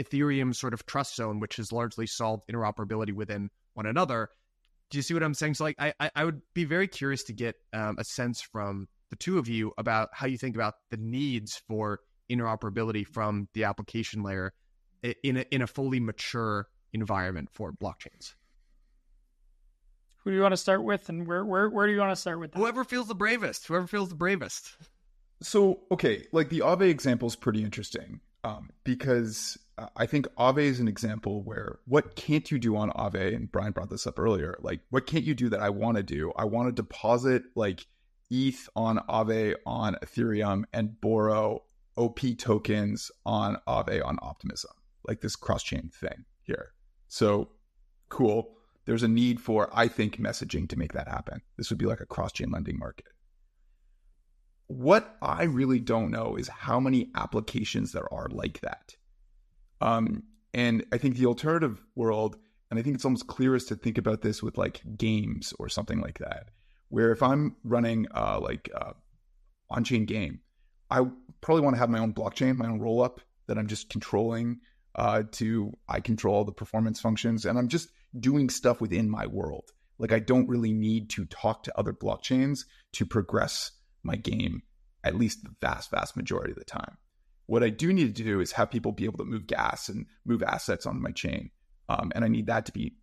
Ethereum sort of trust zone, which has largely solved interoperability within one another. Do you see what I'm saying? So like I I would be very curious to get um, a sense from the two of you about how you think about the needs for interoperability from the application layer in a, in a fully mature environment for blockchains. Who do you want to start with, and where where where do you want to start with? That? Whoever feels the bravest. Whoever feels the bravest. So okay, like the Aave example is pretty interesting um, because uh, I think Aave is an example where what can't you do on Aave? And Bryan brought this up earlier. Like, what can't you do that I want to do? I want to deposit like ETH on Aave on Ethereum and borrow OP tokens on Aave on Optimism, like this cross chain thing here. So cool there's a need for, I think, messaging to make that happen. This would be like a cross chain lending market. What I really don't know is how many applications there are like that. Um, and I think the alternative world, and I think it's almost clearest to think about this with like games or something like that, where if I'm running uh, like uh, on chain game, I probably want to have my own blockchain, my own roll up that I'm just controlling uh, to I control the performance functions, and I'm just doing stuff within my world. Like I don't really need to talk to other blockchains to progress my game, at least the vast, vast majority of the time. What I do need to do is have people be able to move gas and move assets on my chain. Um, and I need that to be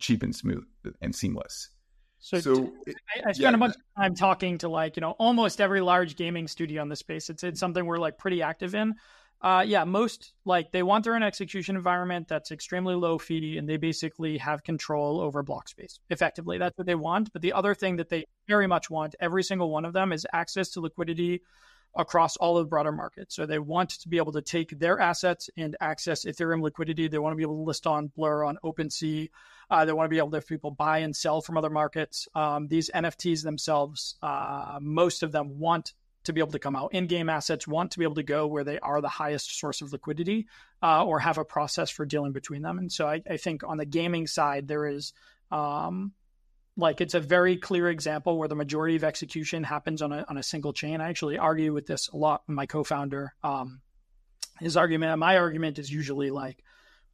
cheap and smooth and seamless. So, so I, I spent yeah, a bunch of time talking to like, you know, almost every large gaming studio in the space. It's, it's something we're like pretty active in. Uh, yeah, most like they want their own execution environment that's extremely low fee, and they basically have control over block space. Effectively, that's what they want. But the other thing that they very much want, every single one of them, is access to liquidity across all of the broader markets. So they want to be able to take their assets and access Ethereum liquidity. They want to be able to list on Blur, on OpenSea. Uh, they want to be able to have people buy and sell from other markets. Um, these NFTs themselves, uh, most of them want to be able to come out. In game assets want to be able to go where they are the highest source of liquidity uh, or have a process for dealing between them. And so I, I think on the gaming side, there is um, like it's a very clear example where the majority of execution happens on a, on a single chain. I actually argue with this a lot my co founder. Um, his argument, my argument is usually like,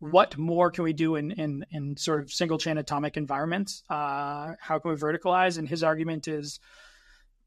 what more can we do in in, in sort of single chain atomic environments? Uh, how can we verticalize? And his argument is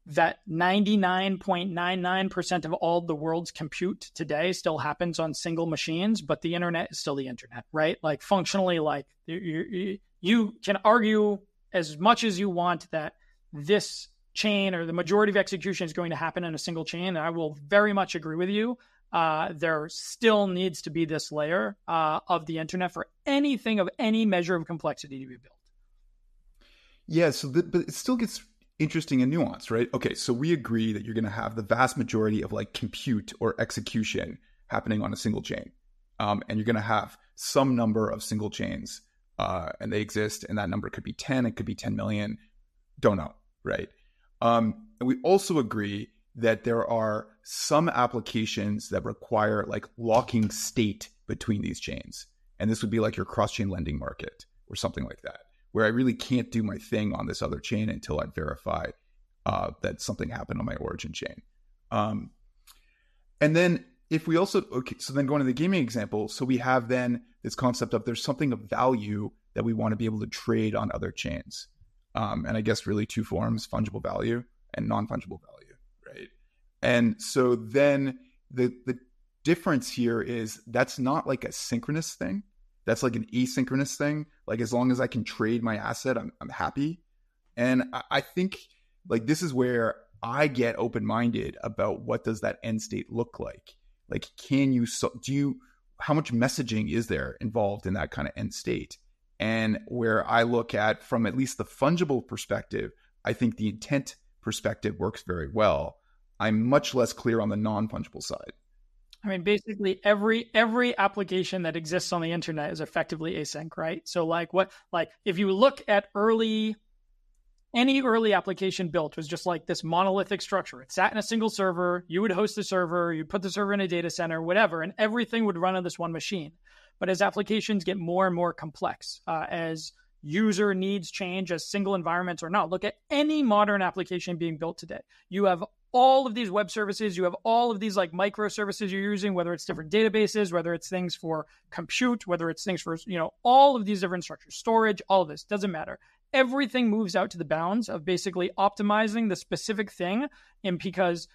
that 99.99% of all the world's compute today still happens on single machines, but the internet is still the internet, right? Like functionally, like you, you can argue as much as you want that this chain or the majority of execution is going to happen in a single chain. And I will very much agree with you. Uh, there still needs to be this layer uh, of the internet for anything of any measure of complexity to be built. Yeah, so the, but it still gets interesting and nuanced, right? Okay, so we agree that you're going to have the vast majority of like compute or execution happening on a single chain. Um, and you're going to have some number of single chains, uh, and they exist, and that number could be 10, it could be 10 million, don't know, right? Um, and we also agree that there are some applications that require like locking state between these chains. And this would be like your cross chain lending market or something like that where I really can't do my thing on this other chain until I verify uh, that something happened on my origin chain. Um, and then if we also okay, so then going to the gaming example, so we have then this concept of there's something of value that we want to be able to trade on other chains. Um, and I guess really two forms: fungible value and non-fungible value, right? And so then the the difference here is that's not like a synchronous thing that's like an asynchronous thing. Like as long as I can trade my asset, I'm, I'm happy. And I, I think like this is where I get open minded about what does that end state look like. Like, can you so do you how much messaging is there involved in that kind of end state? And where I look at from at least the fungible perspective, I think the intent perspective works very well. I'm much less clear on the non fungible side. I mean, basically every every application that exists on the internet is effectively async, right? So like what like if you look at early any early application built was just like this monolithic structure. It sat in a single server. You would host the server, you'd put the server in a data center, whatever, and everything would run on this one machine. But as applications get more and more complex, uh, as user needs change, as single environments are not, look at any modern application being built today. You have all of these web services, you have all of these like microservices you're using, whether it's different databases, whether it's things for compute, whether it's things for, you know, all of these different structures, storage, all of this doesn't matter everything moves out to the bounds of basically optimizing the specific thing. And because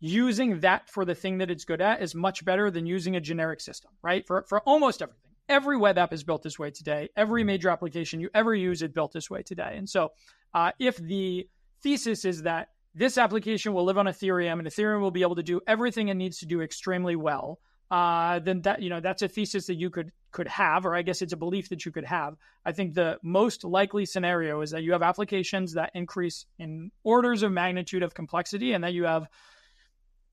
using that for the thing that it's good at is much better than using a generic system, right? For, for almost everything. Every web app is built this way today. Every major application you ever use is built this way today. And so, uh, if the thesis is that this application will live on Ethereum and Ethereum will be able to do everything it needs to do extremely well, uh, then that you know that's a thesis that you could could have, or I guess it's a belief that you could have. I think the most likely scenario is that you have applications that increase in orders of magnitude of complexity, and that you have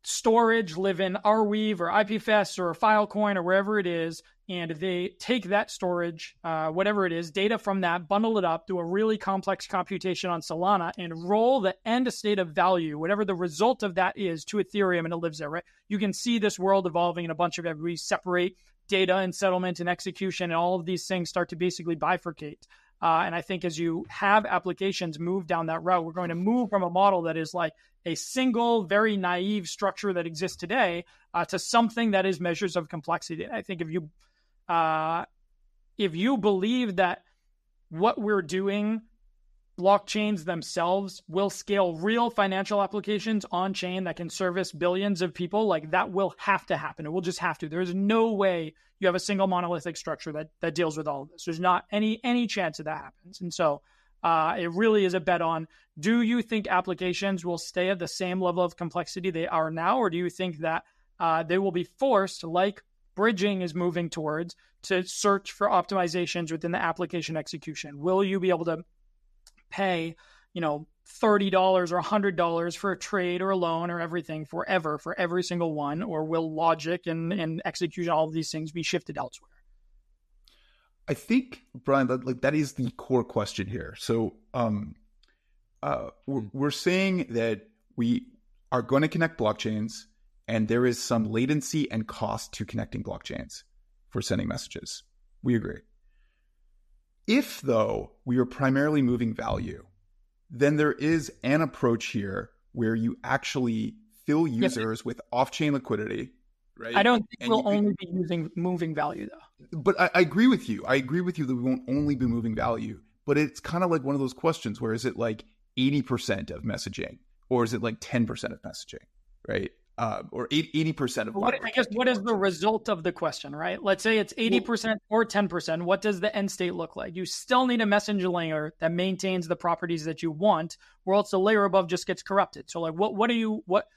storage live in Arweave or IPFS or Filecoin or wherever it is, and they take that storage, uh, whatever it is, data from that, bundle it up, do a really complex computation on Solana, and roll the end state of value, whatever the result of that is, to Ethereum, and it lives there, right? You can see this world evolving in a bunch of we separate data and settlement and execution, and all of these things start to basically bifurcate. Uh, and I think as you have applications move down that route, we're going to move from a model that is like a single, very naive structure that exists today uh, to something that is measures of complexity. I think if you uh, if you believe that what we're doing, blockchains themselves will scale real financial applications on chain that can service billions of people, like that will have to happen. It will just have to. There's no way you have a single monolithic structure that that deals with all of this. There's not any any chance that that happens. And so uh, it really is a bet on do you think applications will stay at the same level of complexity they are now, or do you think that uh, they will be forced, like bridging is moving towards, to search for optimizations within the application execution? Will you be able to pay, you know, $30 or $100 for a trade or a loan or everything forever for every single one? Or will logic and, and execution, all of these things be shifted elsewhere? I think, Bryan, that, like that is the core question here. So, um, uh, we're, we're saying that we are going to connect blockchains, and there is some latency and cost to connecting blockchains for sending messages. We agree. If, though, we are primarily moving value, then there is an approach here where you actually fill users with off chain liquidity. Right? I don't think and we'll you, only be using moving value though. But I, I agree with you. I agree with you that we won't only be moving value. But it's kind of like one of those questions where is it like 80% of messaging or is it like 10% of messaging? Right uh, or 80 percent of what, I guess what is the result of the question, right? Let's say it's 80 percent or 10 percent. What does the end state look like? You still need a messenger layer that maintains the properties that you want, or else the layer above just gets corrupted. So, like, what what do you what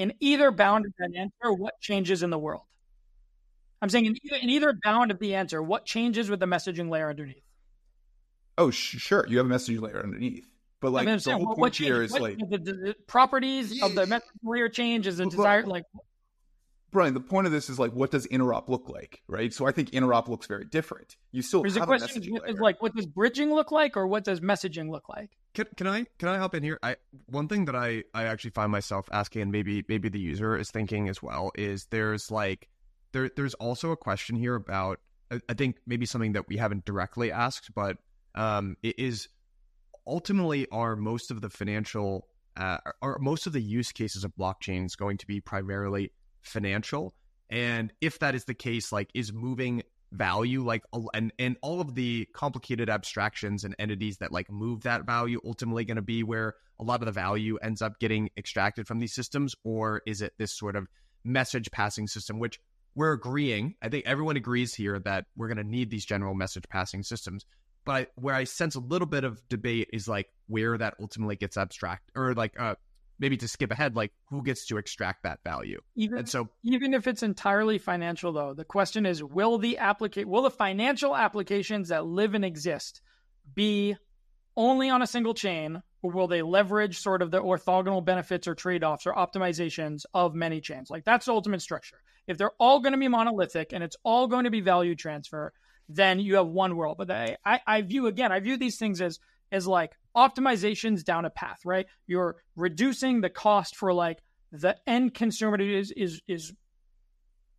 in either bound of that answer? What changes in the world? I'm saying in either, in either bound of the answer, what changes with the messaging layer underneath? Oh, sh- sure, you have a messaging layer underneath. But like I mean, the whole point here is what, like the, the, the properties of the messaging layer change is a desire like Bryan, the point of this is like, what does interop look like, right? So I think interop looks very different. You still There's have a question is like, what does bridging look like, or what does messaging look like? Can, can I can I hop in here? I one thing that I I actually find myself asking, and maybe maybe the user is thinking as well, is there's like there there's also a question here about I, I think maybe something that we haven't directly asked, but um, it is ultimately are most of the financial uh, are most of the use cases of blockchains going to be primarily financial. And if that is the case like is moving value like and and all of the complicated abstractions and entities that like move that value ultimately going to be where a lot of the value ends up getting extracted from these systems? Or is it this sort of message passing system which we're agreeing i think everyone agrees here that we're going to need these general message passing systems. But I, where I sense a little bit of debate is like where that ultimately gets abstract or like uh maybe to skip ahead, like who gets to extract that value? Even, and so, even if it's entirely financial, though, the question is: Will the applicate, will the financial applications that live and exist be only on a single chain, or will they leverage sort of the orthogonal benefits or trade-offs or optimizations of many chains? Like that's the ultimate structure. If they're all going to be monolithic and it's all going to be value transfer, then you have one world. But I, I, I view again, I view these things as as like optimizations down a path, right? You're reducing the cost for like the end consumer is is is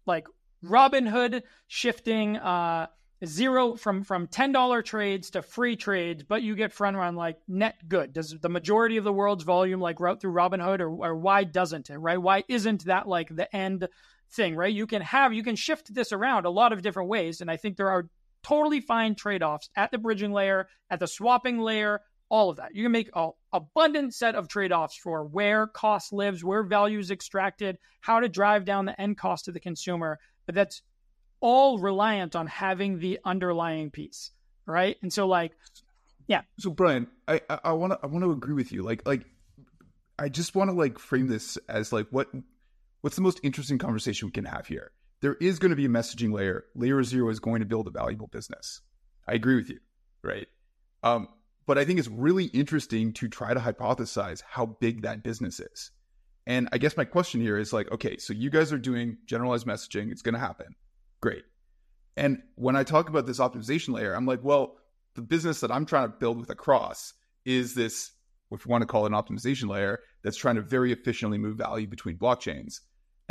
like Robinhood shifting uh zero from from ten dollar trades to free trades, but you get front run like net good. Does the majority of the world's volume like route through Robinhood, or, or why doesn't it? Right? Why isn't that like the end thing? Right? You can have you can shift this around a lot of different ways, and I think there are totally fine trade offs at the bridging layer, at the swapping layer, all of that. You can make an abundant set of trade offs for where cost lives, where value is extracted, how to drive down the end cost to the consumer. But that's all reliant on having the underlying piece, right? And so, like, yeah. So, Bryan, I I want to I want to agree with you. Like like I just want to like frame this as like what what's the most interesting conversation we can have here. There is going to be a messaging layer. LayerZero is going to build a valuable business. I agree with you, right? Um, but I think it's really interesting to try to hypothesize how big that business is. And I guess my question here is like, okay, so you guys are doing generalized messaging. It's going to happen. Great. And when I talk about this optimization layer, I'm like, well, the business that I'm trying to build with Across is this, if you want to call it an optimization layer, that's trying to very efficiently move value between blockchains.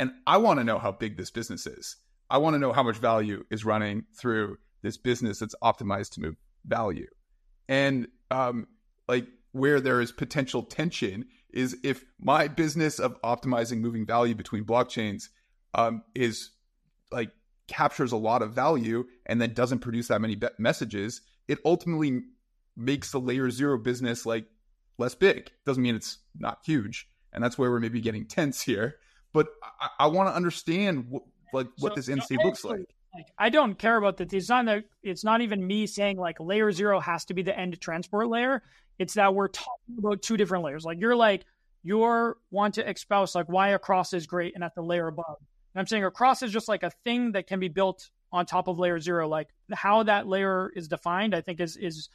And I want to know how big this business is. I want to know how much value is running through this business that's optimized to move value. And um, like where there is potential tension is if my business of optimizing moving value between blockchains um, is like captures a lot of value and then doesn't produce that many be- messages, it ultimately makes the LayerZero business like less big. Doesn't mean it's not huge, and that's where we're maybe getting tense here. But I, I want to understand what like what so, this end state looks like. Like, I don't care about. It's not that. It's not even me saying like LayerZero has to be the end transport layer. It's that we're talking about two different layers. Like you're like you're want to espouse like why Across is great and at the layer above. And I'm saying Across is just like a thing that can be built on top of LayerZero. Like how that layer is defined, I think is is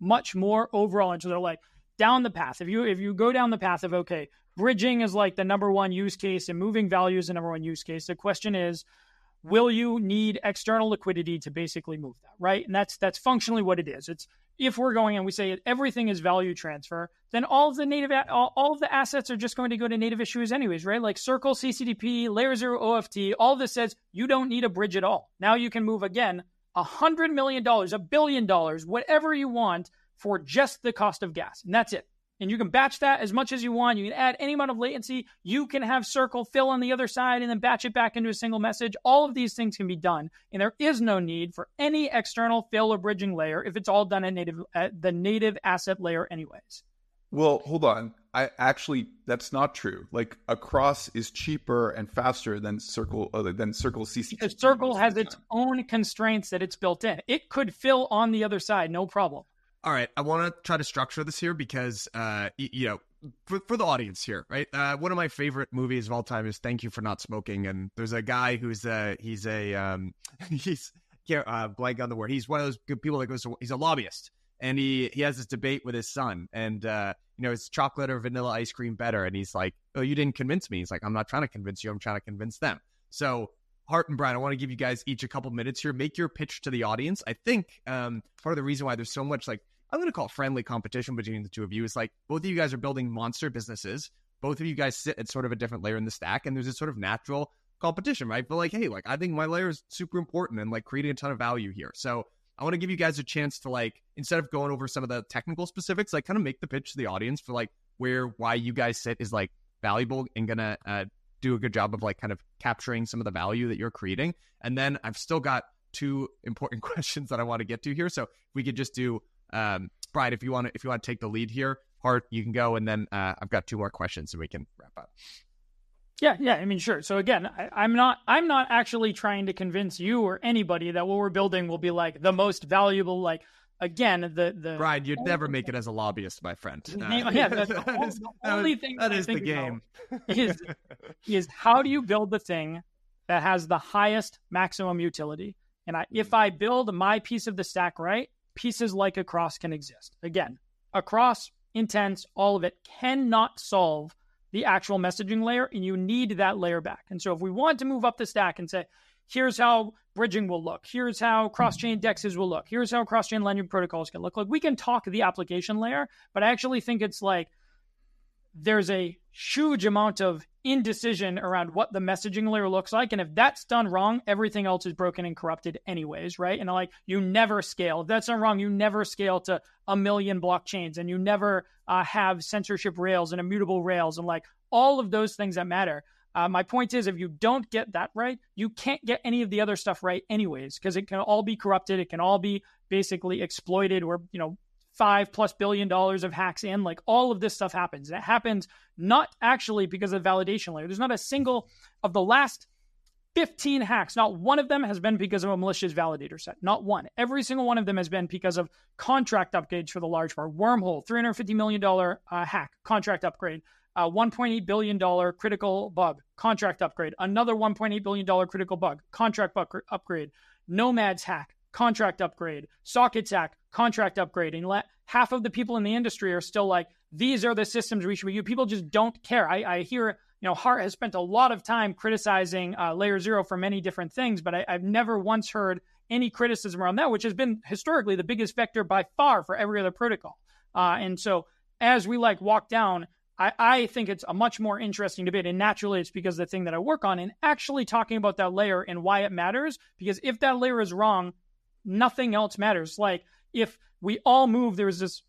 much more overall. And so they're like down the path. If you if you go down the path of okay, bridging is like the number one use case and moving value is the number one use case. The question is will you need external liquidity to basically move that right? And that's that's functionally what it is. It's if we're going and we say everything is value transfer then all of the native all, all of the assets are just going to go to native issuers anyways right? Like Circle CCTP layer 0 OFT all this says you don't need a bridge at all. Now you can move again a hundred million dollars a billion dollars whatever you want for just the cost of gas. And that's it and you can batch that as much as you want. You can add any amount of latency. You can have circle fill on the other side and then batch it back into a single message. All of these things can be done, and there is no need for any external fill or bridging layer if it's all done at native at the native asset layer, anyways. Well, hold on. I actually that's not true. Like Across is cheaper and faster than Circle uh, than Circle CC. Because Circle has its own constraints that it's built in. It could fill on the other side, no problem all right, I want to try to structure this here because, uh, you know, for, for the audience here, right? Uh, one of my favorite movies of all time is Thank You for Not Smoking, and there's a guy who's a he's a um, he's can't uh, blank on the word. He's one of those good people that goes to, he's a lobbyist, and he he has this debate with his son, and uh, you know, is chocolate or vanilla ice cream better? And he's like, oh, you didn't convince me. He's like, I'm not trying to convince you. I'm trying to convince them. So Hart and Bryan, I want to give you guys each a couple minutes here. Make your pitch to the audience. I think um, part of the reason why there's so much like I'm going to call friendly competition between the two of you is like both of you guys are building monster businesses. Both of you guys sit at sort of a different layer in the stack, and there's a sort of natural competition, right? But like, hey, like I think my layer is super important and like creating a ton of value here. So I want to give you guys a chance to like instead of going over some of the technical specifics, like kind of make the pitch to the audience for like where why you guys sit is like valuable and gonna uh, do a good job of like kind of capturing some of the value that you're creating. And then I've still got two important questions that I want to get to here. So we could just do um, Bryan, if you want to, if you want to take the lead here, Hart, you can go, and then uh, I've got two more questions, and we can wrap up. Yeah, yeah. I mean, sure. So again, I, am not, I'm not actually trying to convince you or anybody that what we're building will be like the most valuable, like again, the the Bryan, you'd never make it as a lobbyist, my friend. Uh, yeah, the, the, the only thing that is the game. Is is how do you build the thing that has the highest maximum utility? And I, if I build my piece of the stack right, pieces like Across can exist. Again, Across intents, all of it cannot solve the actual messaging layer, and you need that layer back. And so, if we want to move up the stack and say, here's how bridging will look, here's how cross chain dexes will look, here's how cross chain lending protocols can look, like we can talk the application layer, but I actually think it's like there's a huge amount of indecision around what the messaging layer looks like. And if that's done wrong, everything else is broken and corrupted anyways, right? And like you never scale. If that's done wrong, you never scale to a million blockchains and you never uh, have censorship rails and immutable rails and like all of those things that matter. Uh, my point is, if you don't get that right, you can't get any of the other stuff right, anyways, because it can all be corrupted. It can all be basically exploited or, you know, five plus billion dollars of hacks in. Like all of this stuff happens. It happens not actually because of the validation layer. There's not a single of the last 15 hacks, not one of them has been because of a malicious validator set. Not one. Every single one of them has been because of contract upgrades for the large part. Wormhole, $350 million uh, hack, contract upgrade. Uh, $1.8 billion critical bug, contract upgrade. Another $1.8 billion critical bug, contract bug upgrade. Nomads hack, contract upgrade. Sockets hack, contract upgrade. And let, half of the people in the industry are still like, these are the systems we should be using. People just don't care. I, I hear, you know, Hart has spent a lot of time criticizing uh, LayerZero for many different things, but I, I've never once heard any criticism around that, which has been historically the biggest vector by far for every other protocol. Uh, and so as we like walk down, I, I think it's a much more interesting debate. And naturally, it's because the thing that I work on and actually talking about that layer and why it matters. Because if that layer is wrong, nothing else matters. Like if we all move, there was this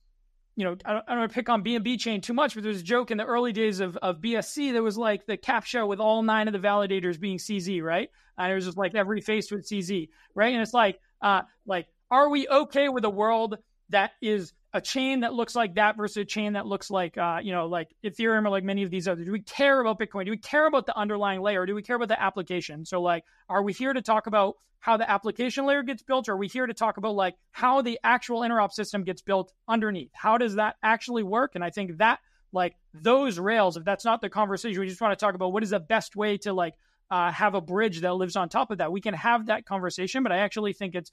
you know, I don't, I don't want to pick on BNB chain too much, but there was a joke in the early days of, of BSC that was like the CAPTCHA with all nine of the validators being CZ, right? And it was just like every face with CZ, right? And it's like, uh, like, are we okay with a world that is a chain that looks like that versus a chain that looks like, uh, you know, like Ethereum or like many of these others? Do we care about Bitcoin? Do we care about the underlying layer? Do we care about the application? So, like, are we here to talk about how the application layer gets built? Or are we here to talk about like how the actual interop system gets built underneath? How does that actually work? And I think that like those rails, if that's not the conversation, we just want to talk about what is the best way to like uh, have a bridge that lives on top of that. We can have that conversation, but I actually think it's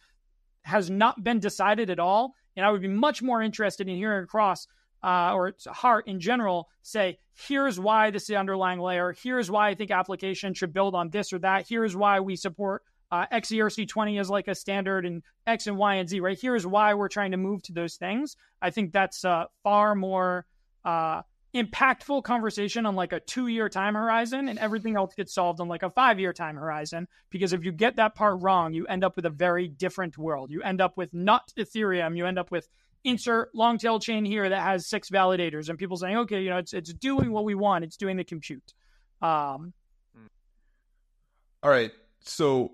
has not been decided at all. And I would be much more interested in hearing Across uh, or Hart in general say, here's why this is the underlying layer. Here's why I think application should build on this or that. Here's why we support uh, XERC20 is like a standard and X and Y and Z, right? Here's why we're trying to move to those things. I think that's a far more uh, impactful conversation on like a two year time horizon and everything else gets solved on like a five year time horizon. Because if you get that part wrong, you end up with a very different world. You end up with not Ethereum, you end up with insert long tail chain here that has six validators and people saying, okay, you know, it's, it's doing what we want, it's doing the compute. Um, All right. So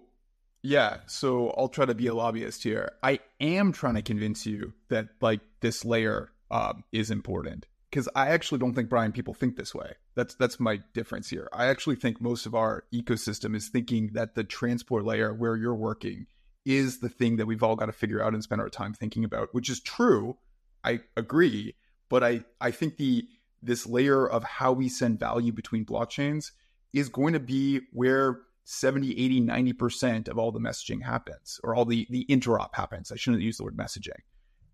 yeah, so I'll try to be a lobbyist here. I am trying to convince you that like this layer um, is important because I actually don't think Bryan people think this way. That's that's my difference here. I actually think most of our ecosystem is thinking that the transport layer where you're working is the thing that we've all got to figure out and spend our time thinking about, which is true. I agree, but I I think the this layer of how we send value between blockchains is going to be where 70, 80, 90% of all the messaging happens or all the, the interop happens. I shouldn't use the word messaging.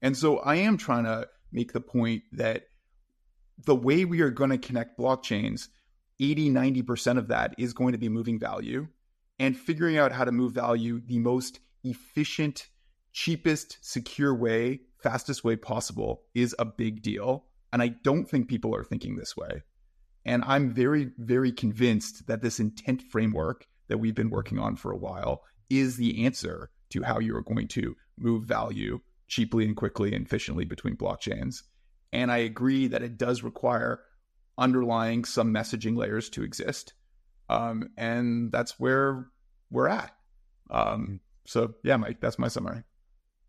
And so I am trying to make the point that the way we are going to connect blockchains, 80, 90% of that is going to be moving value and figuring out how to move value the most efficient, cheapest, secure way, fastest way possible is a big deal. And I don't think people are thinking this way. And I'm very, very convinced that this intent framework that we've been working on for a while is the answer to how you are going to move value cheaply and quickly and efficiently between blockchains. And I agree that it does require underlying some messaging layers to exist. Um, and that's where we're at. Um, so yeah, Mike, that's my summary.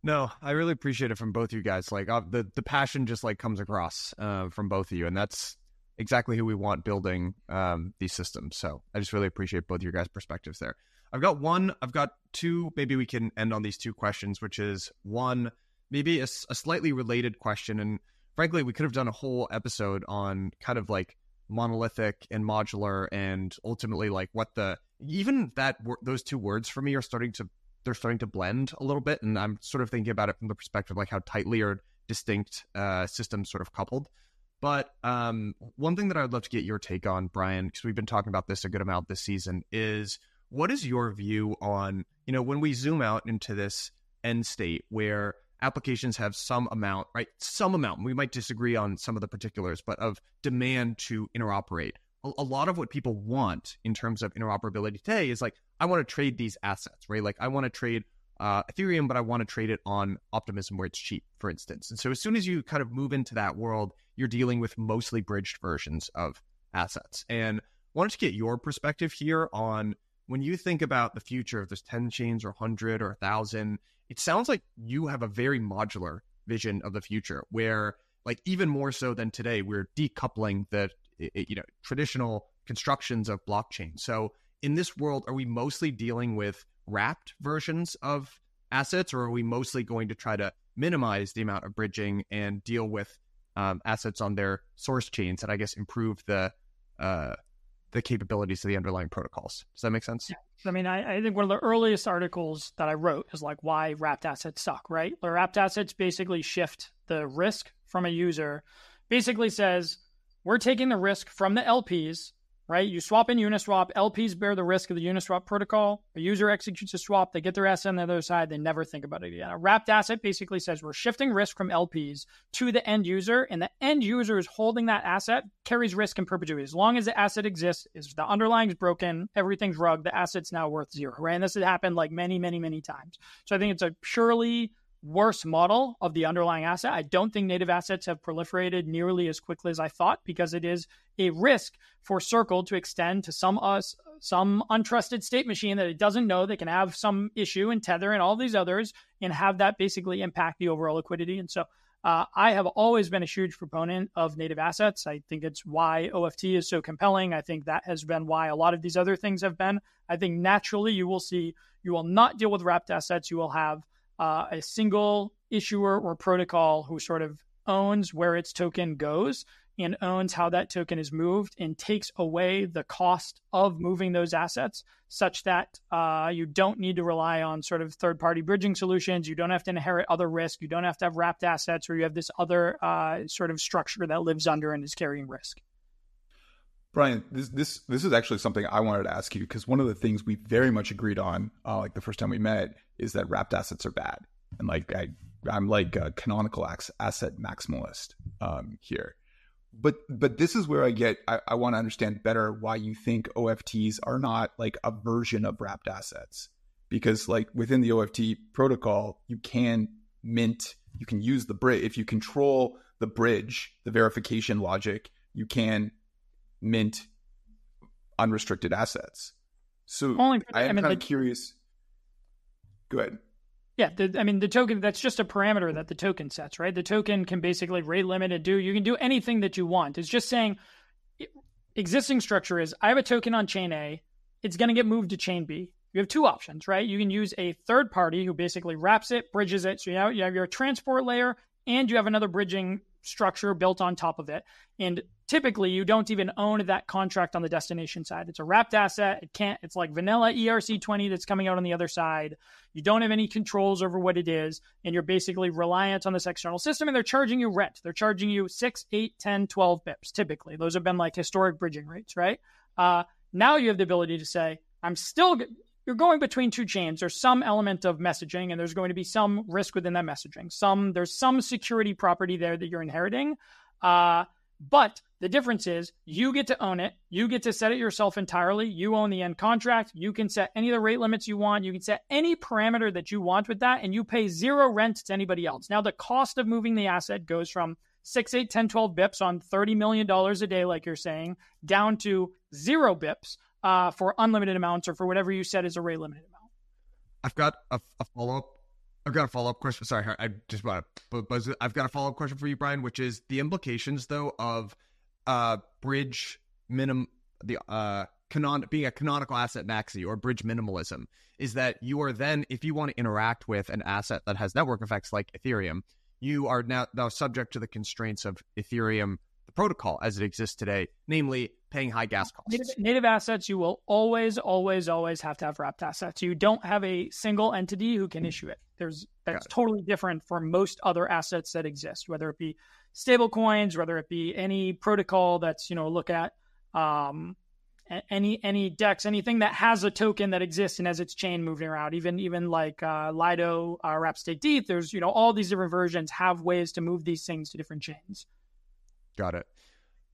No, I really appreciate it from both you guys. Like uh, the the passion just like comes across uh, from both of you, and that's exactly who we want building um, these systems. So I just really appreciate both your guys' perspectives there. I've got one, I've got two. Maybe we can end on these two questions, which is one, maybe a, a slightly related question, and frankly, we could have done a whole episode on kind of like monolithic and modular, and ultimately like what the even that those two words for me are starting to they're starting to blend a little bit, and I'm sort of thinking about it from the perspective like how tightly are distinct uh, systems sort of coupled. But um, one thing that I would love to get your take on, Bryan, because we've been talking about this a good amount this season, is what is your view on you know when we zoom out into this end state where applications have some amount, right? Some amount. We might disagree on some of the particulars, but of demand to interoperate. A, a lot of what people want in terms of interoperability today is like, I want to trade these assets, right? Like, I want to trade uh, Ethereum, but I want to trade it on Optimism where it's cheap, for instance. And so, as soon as you kind of move into that world, you're dealing with mostly bridged versions of assets. And wanted to get your perspective here on when you think about the future of this 10 chains or 100 or 1000 it sounds like you have a very modular vision of the future where like even more so than today we're decoupling the you know traditional constructions of blockchain. So in this world are we mostly dealing with wrapped versions of assets or are we mostly going to try to minimize the amount of bridging and deal with um, assets on their source chains and i guess improve the uh, the capabilities of the underlying protocols. Does that make sense? Yeah. I mean, I, I, think one of the earliest articles that I wrote is like why wrapped assets suck, right? The wrapped assets basically shift the risk from a user, basically says we're taking the risk from the LPs right? You swap in Uniswap. LPs bear the risk of the Uniswap protocol. A user executes a swap. They get their asset on the other side. They never think about it again. A wrapped asset basically says we're shifting risk from LPs to the end user, and the end user is holding that asset, carries risk in perpetuity. As long as the asset exists, if the underlying is broken, everything's rugged, the asset's now worth zero, right? And this has happened like many, many, many times. So I think it's a purely worse model of the underlying asset. I don't think native assets have proliferated nearly as quickly as I thought because it is a risk for Circle to extend to some us some untrusted state machine that it doesn't know that can have some issue in Tether and all these others and have that basically impact the overall liquidity. And so uh, I have always been a huge proponent of native assets. I think it's why OFT is so compelling. I think that has been why a lot of these other things have been. I think naturally you will see you will not deal with wrapped assets. You will have uh, a single issuer or protocol who sort of owns where its token goes and owns how that token is moved and takes away the cost of moving those assets such that uh, you don't need to rely on sort of third party bridging solutions. You don't have to inherit other risk. You don't have to have wrapped assets or you have this other uh, sort of structure that lives under and is carrying risk. Bryan, this this this is actually something I wanted to ask you because one of the things we very much agreed on, uh, like the first time we met, is that wrapped assets are bad, and like I I'm like a canonical asset maximalist um, here. But but this is where I get I, I want to understand better why you think OFTs are not like a version of wrapped assets because like within the OFT protocol you can mint you can use the bridge if you control the bridge the verification logic you can mint unrestricted assets. So Only, I am I mean, kind of curious. Go ahead. Yeah, the, I mean the token that's just a parameter that the token sets, right? The token can basically rate limit and do you can do anything that you want. It's just saying existing structure is I have a token on chain A, it's going to get moved to chain B. You have two options, right? You can use a third party who basically wraps it, bridges it. So you have, you have your transport layer and you have another bridging structure built on top of it. And typically you don't even own that contract on the destination side. It's a wrapped asset. It can't, it's like vanilla ERC20 that's coming out on the other side. You don't have any controls over what it is. And you're basically reliant on this external system and they're charging you rent. They're charging you 6, 8, 10, 12 bips typically. Those have been like historic bridging rates, right? Uh, now you have the ability to say, I'm still, you're going between two chains. There's some element of messaging, and there's going to be some risk within that messaging. Some there's some security property there that you're inheriting. Uh, but the difference is you get to own it. You get to set it yourself entirely. You own the end contract. You can set any of the rate limits you want. You can set any parameter that you want with that, and you pay zero rent to anybody else. Now, the cost of moving the asset goes from 6, 8, 10, 12 bips on $30 million a day, like you're saying, down to zero bips uh, for unlimited amounts or for whatever you said is a rate limited amount. I've got a, a follow up. I've got a follow up question. Sorry, I just want to buzz. I've got a follow up question for you, Bryan, which is the implications though of uh, bridge minimum the uh, canon being a canonical asset maxi or bridge minimalism is that you are then if you want to interact with an asset that has network effects like Ethereum, you are now now subject to the constraints of Ethereum the protocol as it exists today, namely paying high gas costs. Native, native, assets, you will always, always, always have to have wrapped assets. You don't have a single entity who can issue it. There's that's totally different from most other assets that exist, whether it be stable coins, whether it be any protocol that's you know look at um, any any dex, anything that has a token that exists and has its chain moving around. Even even like uh, Lido, uh, Wrapped stETH. There's you know all these different versions have ways to move these things to different chains. Got it.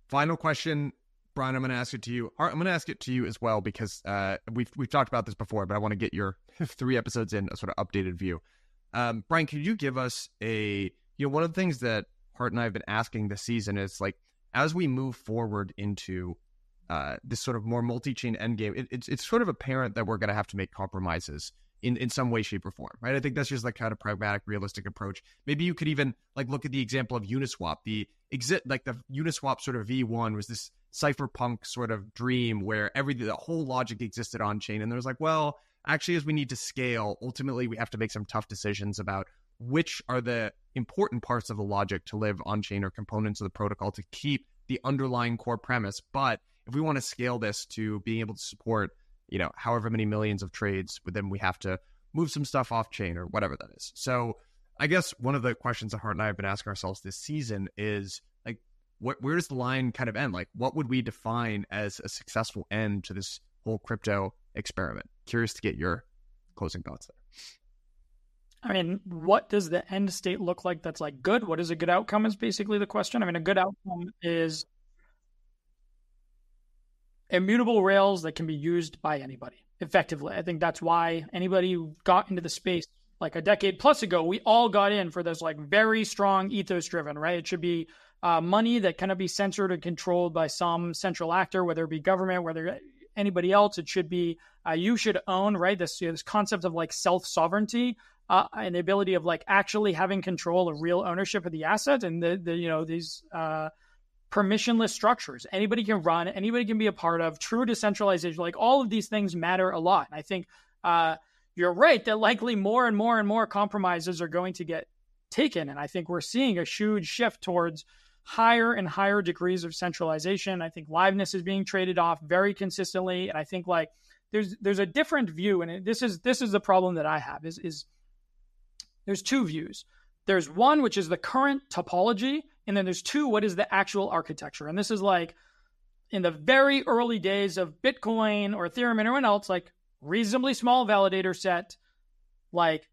Final question, Bryan. I'm going to ask it to you. I'm going to ask it to you as well because uh, we've we've talked about this before, but I want to get your three episodes in a sort of updated view. Um, Bryan, could you give us a you know one of the things that Hart and I have been asking this season is like as we move forward into uh, this sort of more multi-chain endgame, it, it's it's sort of apparent that we're going to have to make compromises in, in some way, shape, or form, right? I think that's just like kind of pragmatic, realistic approach. Maybe you could even like look at the example of Uniswap. The exit like the Uniswap sort of V1 was this cypherpunk sort of dream where every the whole logic existed on chain, and there was like, well, actually, as we need to scale, ultimately we have to make some tough decisions about which are the important parts of the logic to live on chain or components of the protocol to keep the underlying core premise. But if we want to scale this to being able to support you know, however many millions of trades, but then we have to move some stuff off chain or whatever that is. So I guess one of the questions that Hart and I have been asking ourselves this season is like, where does the line kind of end? Like, what would we define as a successful end to this whole crypto experiment? Curious to get your closing thoughts there. I mean, what does the end state look like that's like good? What is a good outcome is basically the question. I mean, a good outcome is immutable rails that can be used by anybody effectively. I think that's why anybody who got into the space like a decade plus ago, we all got in for this like very strong ethos driven, right? It should be uh, money that cannot be censored and controlled by some central actor, whether it be government, whether anybody else. It should be uh, you should own, right? This this concept of like self sovereignty uh, and the ability of like actually having control of real ownership of the asset and the the you know these uh, permissionless structures. Anybody can run, anybody can be a part of, true decentralization. Like all of these things matter a lot. And I think uh, you're right that likely more and more and more compromises are going to get taken. And I think we're seeing a huge shift towards higher and higher degrees of centralization. I think liveness is being traded off very consistently. And I think like there's there's a different view. And this is this is the problem that I have is is there's two views. There's one which is the current topology and then there's two, what is the actual architecture? And this is like in the very early days of Bitcoin or Ethereum and everyone else, like reasonably small validator set, like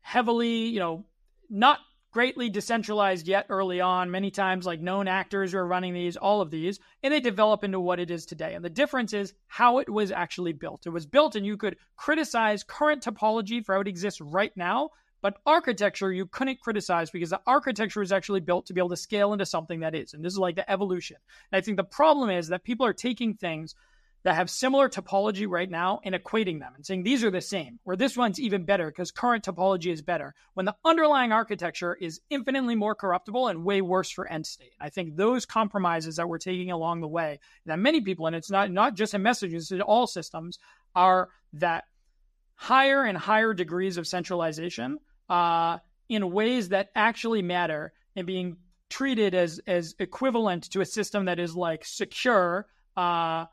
heavily, you know, not greatly decentralized yet early on. Many times, like known actors who are running these, all of these, and they develop into what it is today. And the difference is how it was actually built. It was built, and you could criticize current topology for how it exists right now, but architecture, you couldn't criticize because the architecture is actually built to be able to scale into something that is. And this is like the evolution. And I think the problem is that people are taking things that have similar topology right now and equating them and saying these are the same, or this one's even better because current topology is better, when the underlying architecture is infinitely more corruptible and way worse for end state. I think those compromises that we're taking along the way, that many people, and it's not not just in messages, in all systems, are that higher and higher degrees of centralization uh, in ways that actually matter and being treated as as equivalent to a system that is like secure uh,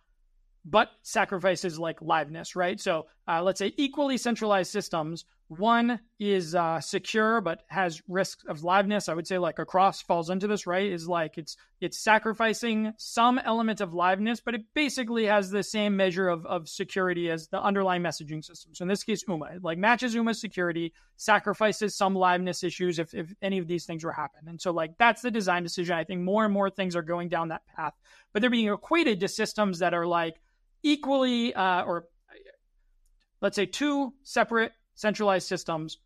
but sacrifices like liveness right? So uh, let's say equally centralized systems one is uh, secure but has risks of liveness. I would say like Across falls into this, right? Is like it's it's sacrificing some element of liveness, but it basically has the same measure of, of security as the underlying messaging system. So in this case, UMA like matches UMA's security, sacrifices some liveness issues if, if any of these things were happen. And so like that's the design decision. I think more and more things are going down that path, but they're being equated to systems that are like equally uh, or let's say two separate centralized systems.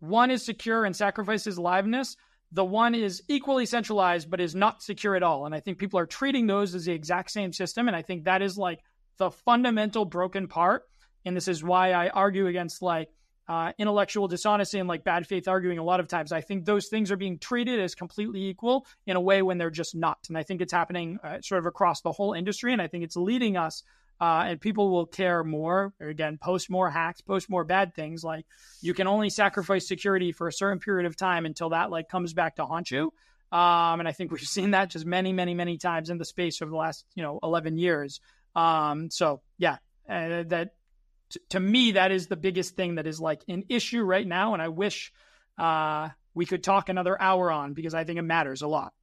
One is secure and sacrifices liveness. The one is equally centralized but is not secure at all. And I think people are treating those as the exact same system. And I think that is like the fundamental broken part. And this is why I argue against like uh, intellectual dishonesty and like bad faith arguing a lot of times. I think those things are being treated as completely equal in a way when they're just not. And I think it's happening uh, sort of across the whole industry. And I think it's leading us uh, and people will care more. Or again, post more hacks, post more bad things. Like you can only sacrifice security for a certain period of time until that like comes back to haunt you. Um, and I think we've seen that just many, many, many times in the space over the last you know 11 years. Um, so yeah, uh, that t- to me that is the biggest thing that is like an issue right now, and I wish uh, we could talk another hour on because I think it matters a lot.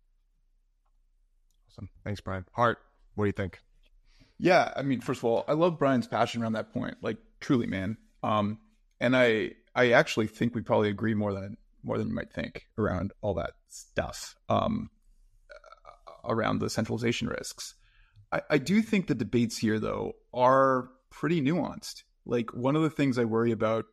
Awesome, thanks, Bryan. Hart, what do you think? Yeah, I mean, first of all, I love Bryan's passion around that point. Like, truly, man. Um, and I, I actually think we probably agree more than more than you might think around all that stuff. Um, around the centralization risks. I, I do think the debates here, though, are pretty nuanced. Like one of the things I worry about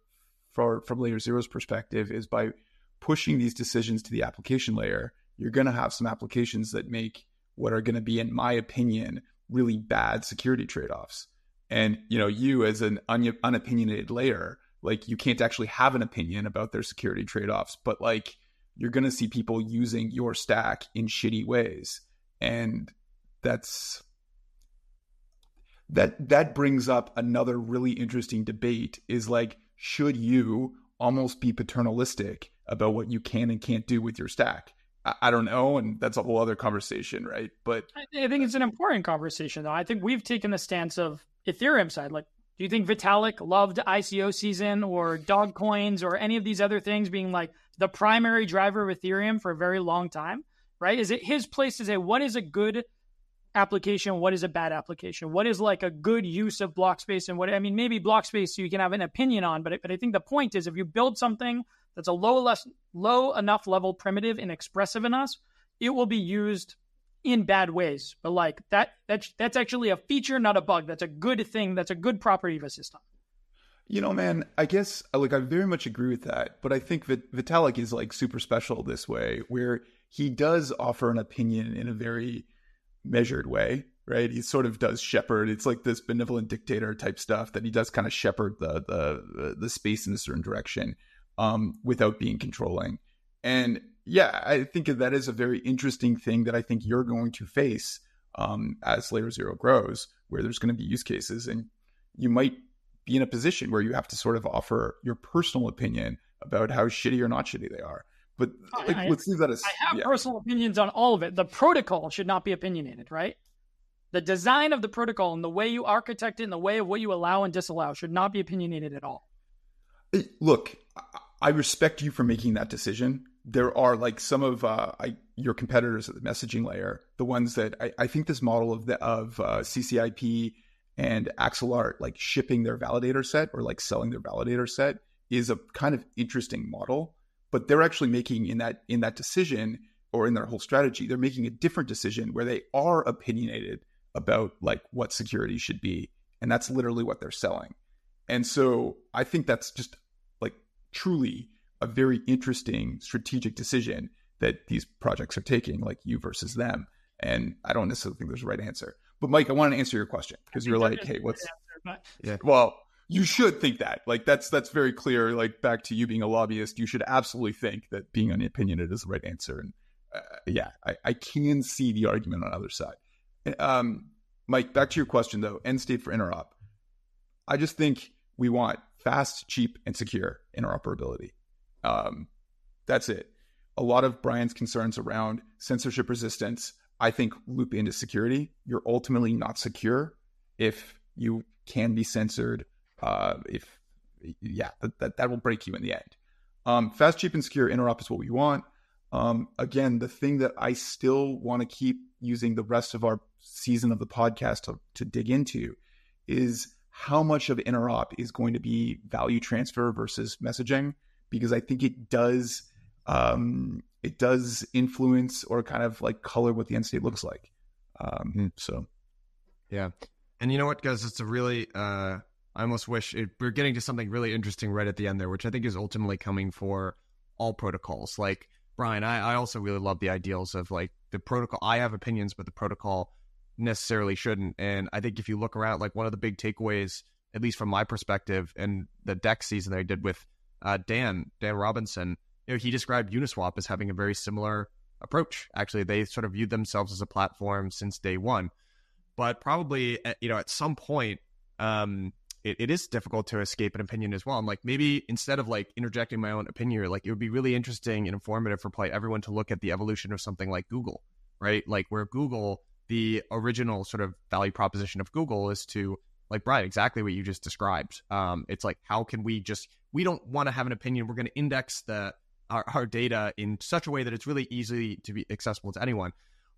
for, from LayerZero's perspective is by pushing these decisions to the application layer, you're going to have some applications that make what are going to be, in my opinion, really bad security trade-offs. And you know, you as an un- unopinionated layer, like you can't actually have an opinion about their security trade-offs, but like you're going to see people using your stack in shitty ways, and that's that that brings up another really interesting debate is like should you almost be paternalistic about what you can and can't do with your stack I, don't know and that's a whole other conversation right? But I think it's an important conversation though. I think we've taken the stance of Ethereum side. Like do you think Vitalik loved ICO season or dog coins or any of these other things being like the primary driver of Ethereum for a very long time right? Is it his place to say what is a good application, what is a bad application, what is like a good use of block space, and what I mean, maybe block space you can have an opinion on, but but I think the point is if you build something that's a low less low enough level primitive and expressive enough, it will be used in bad ways. But like that that's that's actually a feature, not a bug. That's a good thing. That's a good property of a system. You know, man, I guess like I very much agree with that, but I think that Vitalik is like super special this way, where he does offer an opinion in a very measured way, right? He sort of does shepherd. It's like this benevolent dictator type stuff that he does kind of shepherd the the the space in a certain direction um, without being controlling. And yeah, I think that is a very interesting thing that I think you're going to face um, as LayerZero grows, where there's going to be use cases, and you might be in a position where you have to sort of offer your personal opinion about how shitty or not shitty they are. But like, I, let's leave that as. I have yeah. personal opinions on all of it. The protocol should not be opinionated, right? The design of the protocol and the way you architect it and the way of what you allow and disallow should not be opinionated at all. Look, I respect you for making that decision. There are like some of uh, I, your competitors at the messaging layer, the ones that I, I think this model of the of uh, CCIP and Axelar like shipping their validator set or like selling their validator set is a kind of interesting model but they're actually making in that in that decision or in their whole strategy they're making a different decision where they are opinionated about like what security should be and that's literally what they're selling and so i think that's just truly a very interesting strategic decision that these projects are taking like you versus them and i don't necessarily think there's a right answer but mike i want to answer your question because you're like hey what's answer, yeah well you should think that. Like that's that's very clear. Like back to you being a lobbyist, you should absolutely think that being unopinionated is the right answer. And uh, yeah, I, I can see the argument on the other side. Um, Mike, back to your question though. End state for interop. I just think we want fast, cheap, and secure interoperability. Um, that's it. A lot of Bryan's concerns around censorship resistance, I think, loop into security. You're ultimately not secure if you can be censored uh, if yeah, that, that, that will break you in the end. Um, fast, cheap, and secure interop is what we want. Um, again, the thing that I still want to keep using the rest of our season of the podcast to, to dig into is how much of interop is going to be value transfer versus messaging, because I think it does um, it does influence or kind of like color what the end state looks like. Um, hmm. so, yeah, and you know what, guys, it's a really uh, I almost wish it, we're getting to something really interesting right at the end there, which I think is ultimately coming for all protocols. Like Bryan, I, I also really love the ideals of like the protocol. I have opinions, but the protocol necessarily shouldn't. And I think if you look around, like one of the big takeaways, at least from my perspective, and the DEX season that I did with uh, Dan Dan Robinson, you know, he described Uniswap as having a very similar approach. Actually, they sort of viewed themselves as a platform since day one. but probably you know at some point um it, it is difficult to escape an opinion as well. I'm like, maybe instead of like interjecting my own opinion, like it would be really interesting and informative for play everyone to look at the evolution of something like Google, right? Like where Google, the original sort of value proposition of Google is to like Bryan, exactly what you just described. Um, it's like how can we just we don't want to have an opinion. We're going to index the our, our data in such a way that it's really easy to be accessible to anyone.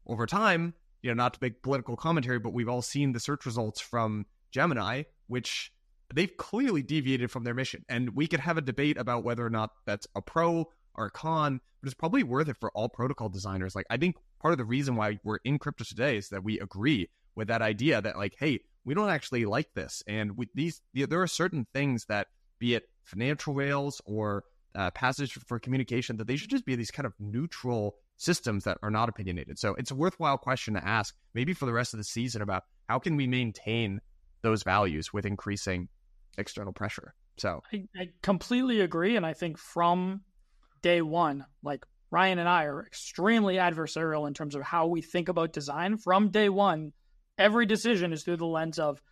Over time, you know, not to make political commentary, but we've all seen the search results from Gemini, which they've clearly deviated from their mission. And we could have a debate about whether or not that's a pro or a con, but it's probably worth it for all protocol designers. Like, I think part of the reason why we're in crypto today is that we agree with that idea that, like, hey, we don't actually like this. And with these, there are certain things that, be it financial rails or uh, passage for communication, that they should just be these kind of neutral systems that are not opinionated. So it's a worthwhile question to ask, maybe for the rest of the season, about how can we maintain those values with increasing external pressure. So I, I completely agree. And I think from day one, like Ryan and I are extremely adversarial in terms of how we think about design. From day one, every decision is through the lens of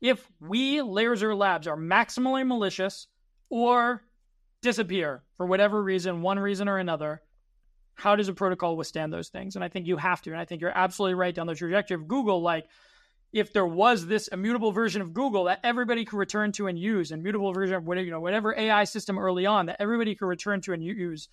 if we, Zero Labs, are maximally malicious or disappear for whatever reason, one reason or another, how does a protocol withstand those things? And I think you have to. And I think you're absolutely right down the trajectory of Google. Like, if there was this immutable version of Google that everybody could return to and use, and mutable version of whatever, you know, whatever AI system early on that everybody could return to and use,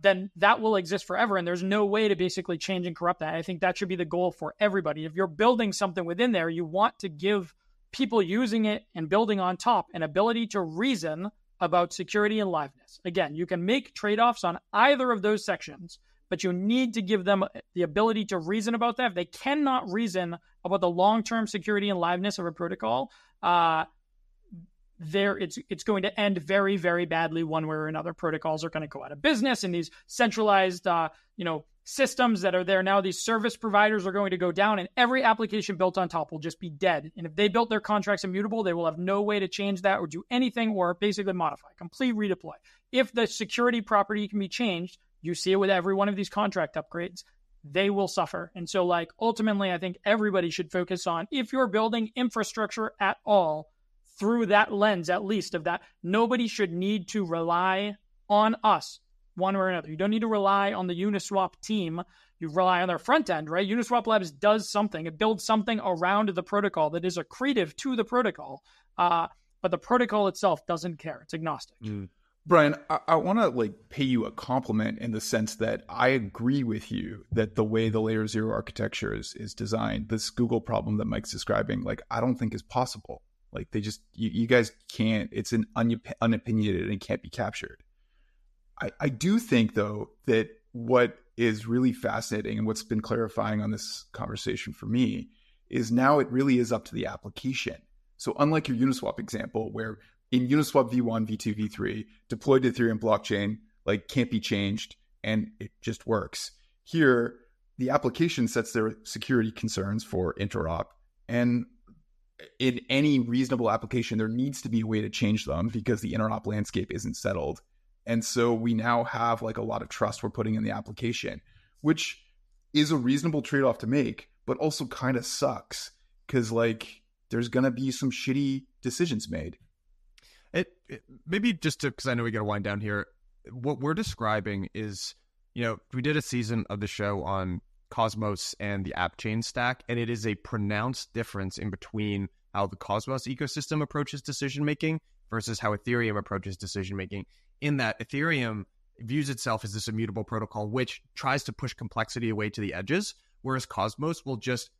then that will exist forever. And there's no way to basically change and corrupt that. I think that should be the goal for everybody. If you're building something within there, you want to give people using it and building on top an ability to reason about security and liveness. Again, you can make trade offs on either of those sections but you need to give them the ability to reason about that. If they cannot reason about the long term security and liveness of a protocol, uh, there it's it's going to end very very badly one way or another. Protocols are going to go out of business, and these centralized uh, you know systems that are there now, these service providers are going to go down, and every application built on top will just be dead. And if they built their contracts immutable, they will have no way to change that or do anything or basically modify, complete redeploy. If the security property can be changed, you see it with every one of these contract upgrades. They will suffer. And so, like, ultimately, I think everybody should focus on if you're building infrastructure at all through that lens, at least of that, nobody should need to rely on us one or another. You don't need to rely on the Uniswap team. You rely on their front end, right? Uniswap Labs does something. It builds something around the protocol that is accretive to the protocol. Uh, but the protocol itself doesn't care. It's agnostic. Mm. Bryan, I, I want to like pay you a compliment in the sense that I agree with you that the way the LayerZero architecture is, is designed, this Google problem that Mike's describing, like I don't think is possible. Like they just, you, you guys can't, it's an unopinionated and can't be captured. I, I do think though that what is really fascinating and what's been clarifying on this conversation for me is now it really is up to the application. So unlike your Uniswap example, where in Uniswap v1, v2, v3, deployed to Ethereum blockchain, like can't be changed and it just works. Here, the application sets their security concerns for interop. And in any reasonable application, there needs to be a way to change them because the interop landscape isn't settled. And so we now have like a lot of trust we're putting in the application, which is a reasonable trade off to make, but also kind of sucks because like there's going to be some shitty decisions made. It, it maybe just to because I know we got to wind down here. What we're describing is, you know, we did a season of the show on Cosmos and the app chain stack, and it is a pronounced difference in between how the Cosmos ecosystem approaches decision making versus how Ethereum approaches decision making. In that Ethereum views itself as this immutable protocol, which tries to push complexity away to the edges, whereas Cosmos will just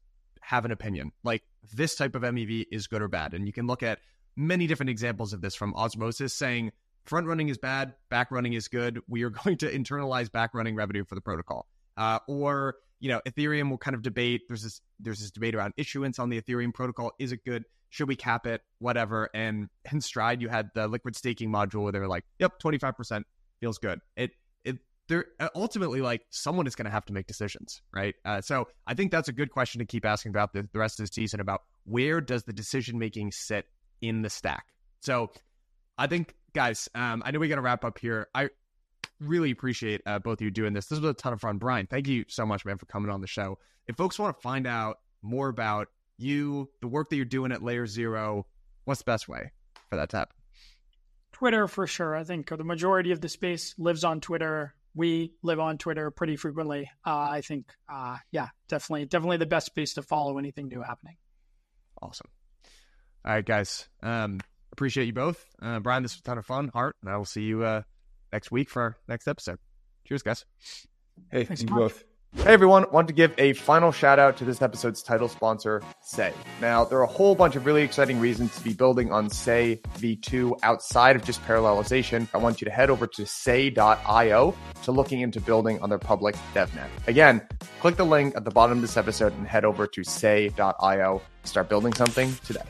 have an opinion. Like this type of MEV is good or bad. And you can look at many different examples of this from Osmosis saying front running is bad, back running is good. We are going to internalize back running revenue for the protocol. Uh, or you know, Ethereum will kind of debate. There's this there's this debate around issuance on the Ethereum protocol. Is it good? Should we cap it? Whatever. And in Stride, you had the liquid staking module where they were like, "Yep, 25 percent feels good." It it they're uh, ultimately like someone is going to have to make decisions, right? Uh, so I think that's a good question to keep asking about the, the rest of the season about where does the decision making sit in the stack. So I think, guys, um, I know we got to wrap up here. I really appreciate uh, both of you doing this. This was a ton of fun. Bryan, thank you so much, man, for coming on the show. If folks want to find out more about you, the work that you're doing at LayerZero, what's the best way for that to happen? Twitter for sure. I think the majority of the space lives on Twitter. We live on Twitter pretty frequently. Uh, I think, uh, yeah, definitely, definitely the best space to follow anything new happening. Awesome. All right, guys. Um, appreciate you both. Uh, Bryan, this was a ton of fun. Hart, and I will see you uh, next week for our next episode. Cheers, guys. Hey, thanks thank you both. Hey everyone, want to give a final shout out to this episode's title sponsor, Sei. Now, there are a whole bunch of really exciting reasons to be building on Sei v2 outside of just parallelization. I want you to head over to sei.io to looking into building on their public DevNet. Again, click the link at the bottom of this episode and head over to sei.io. Start building something today.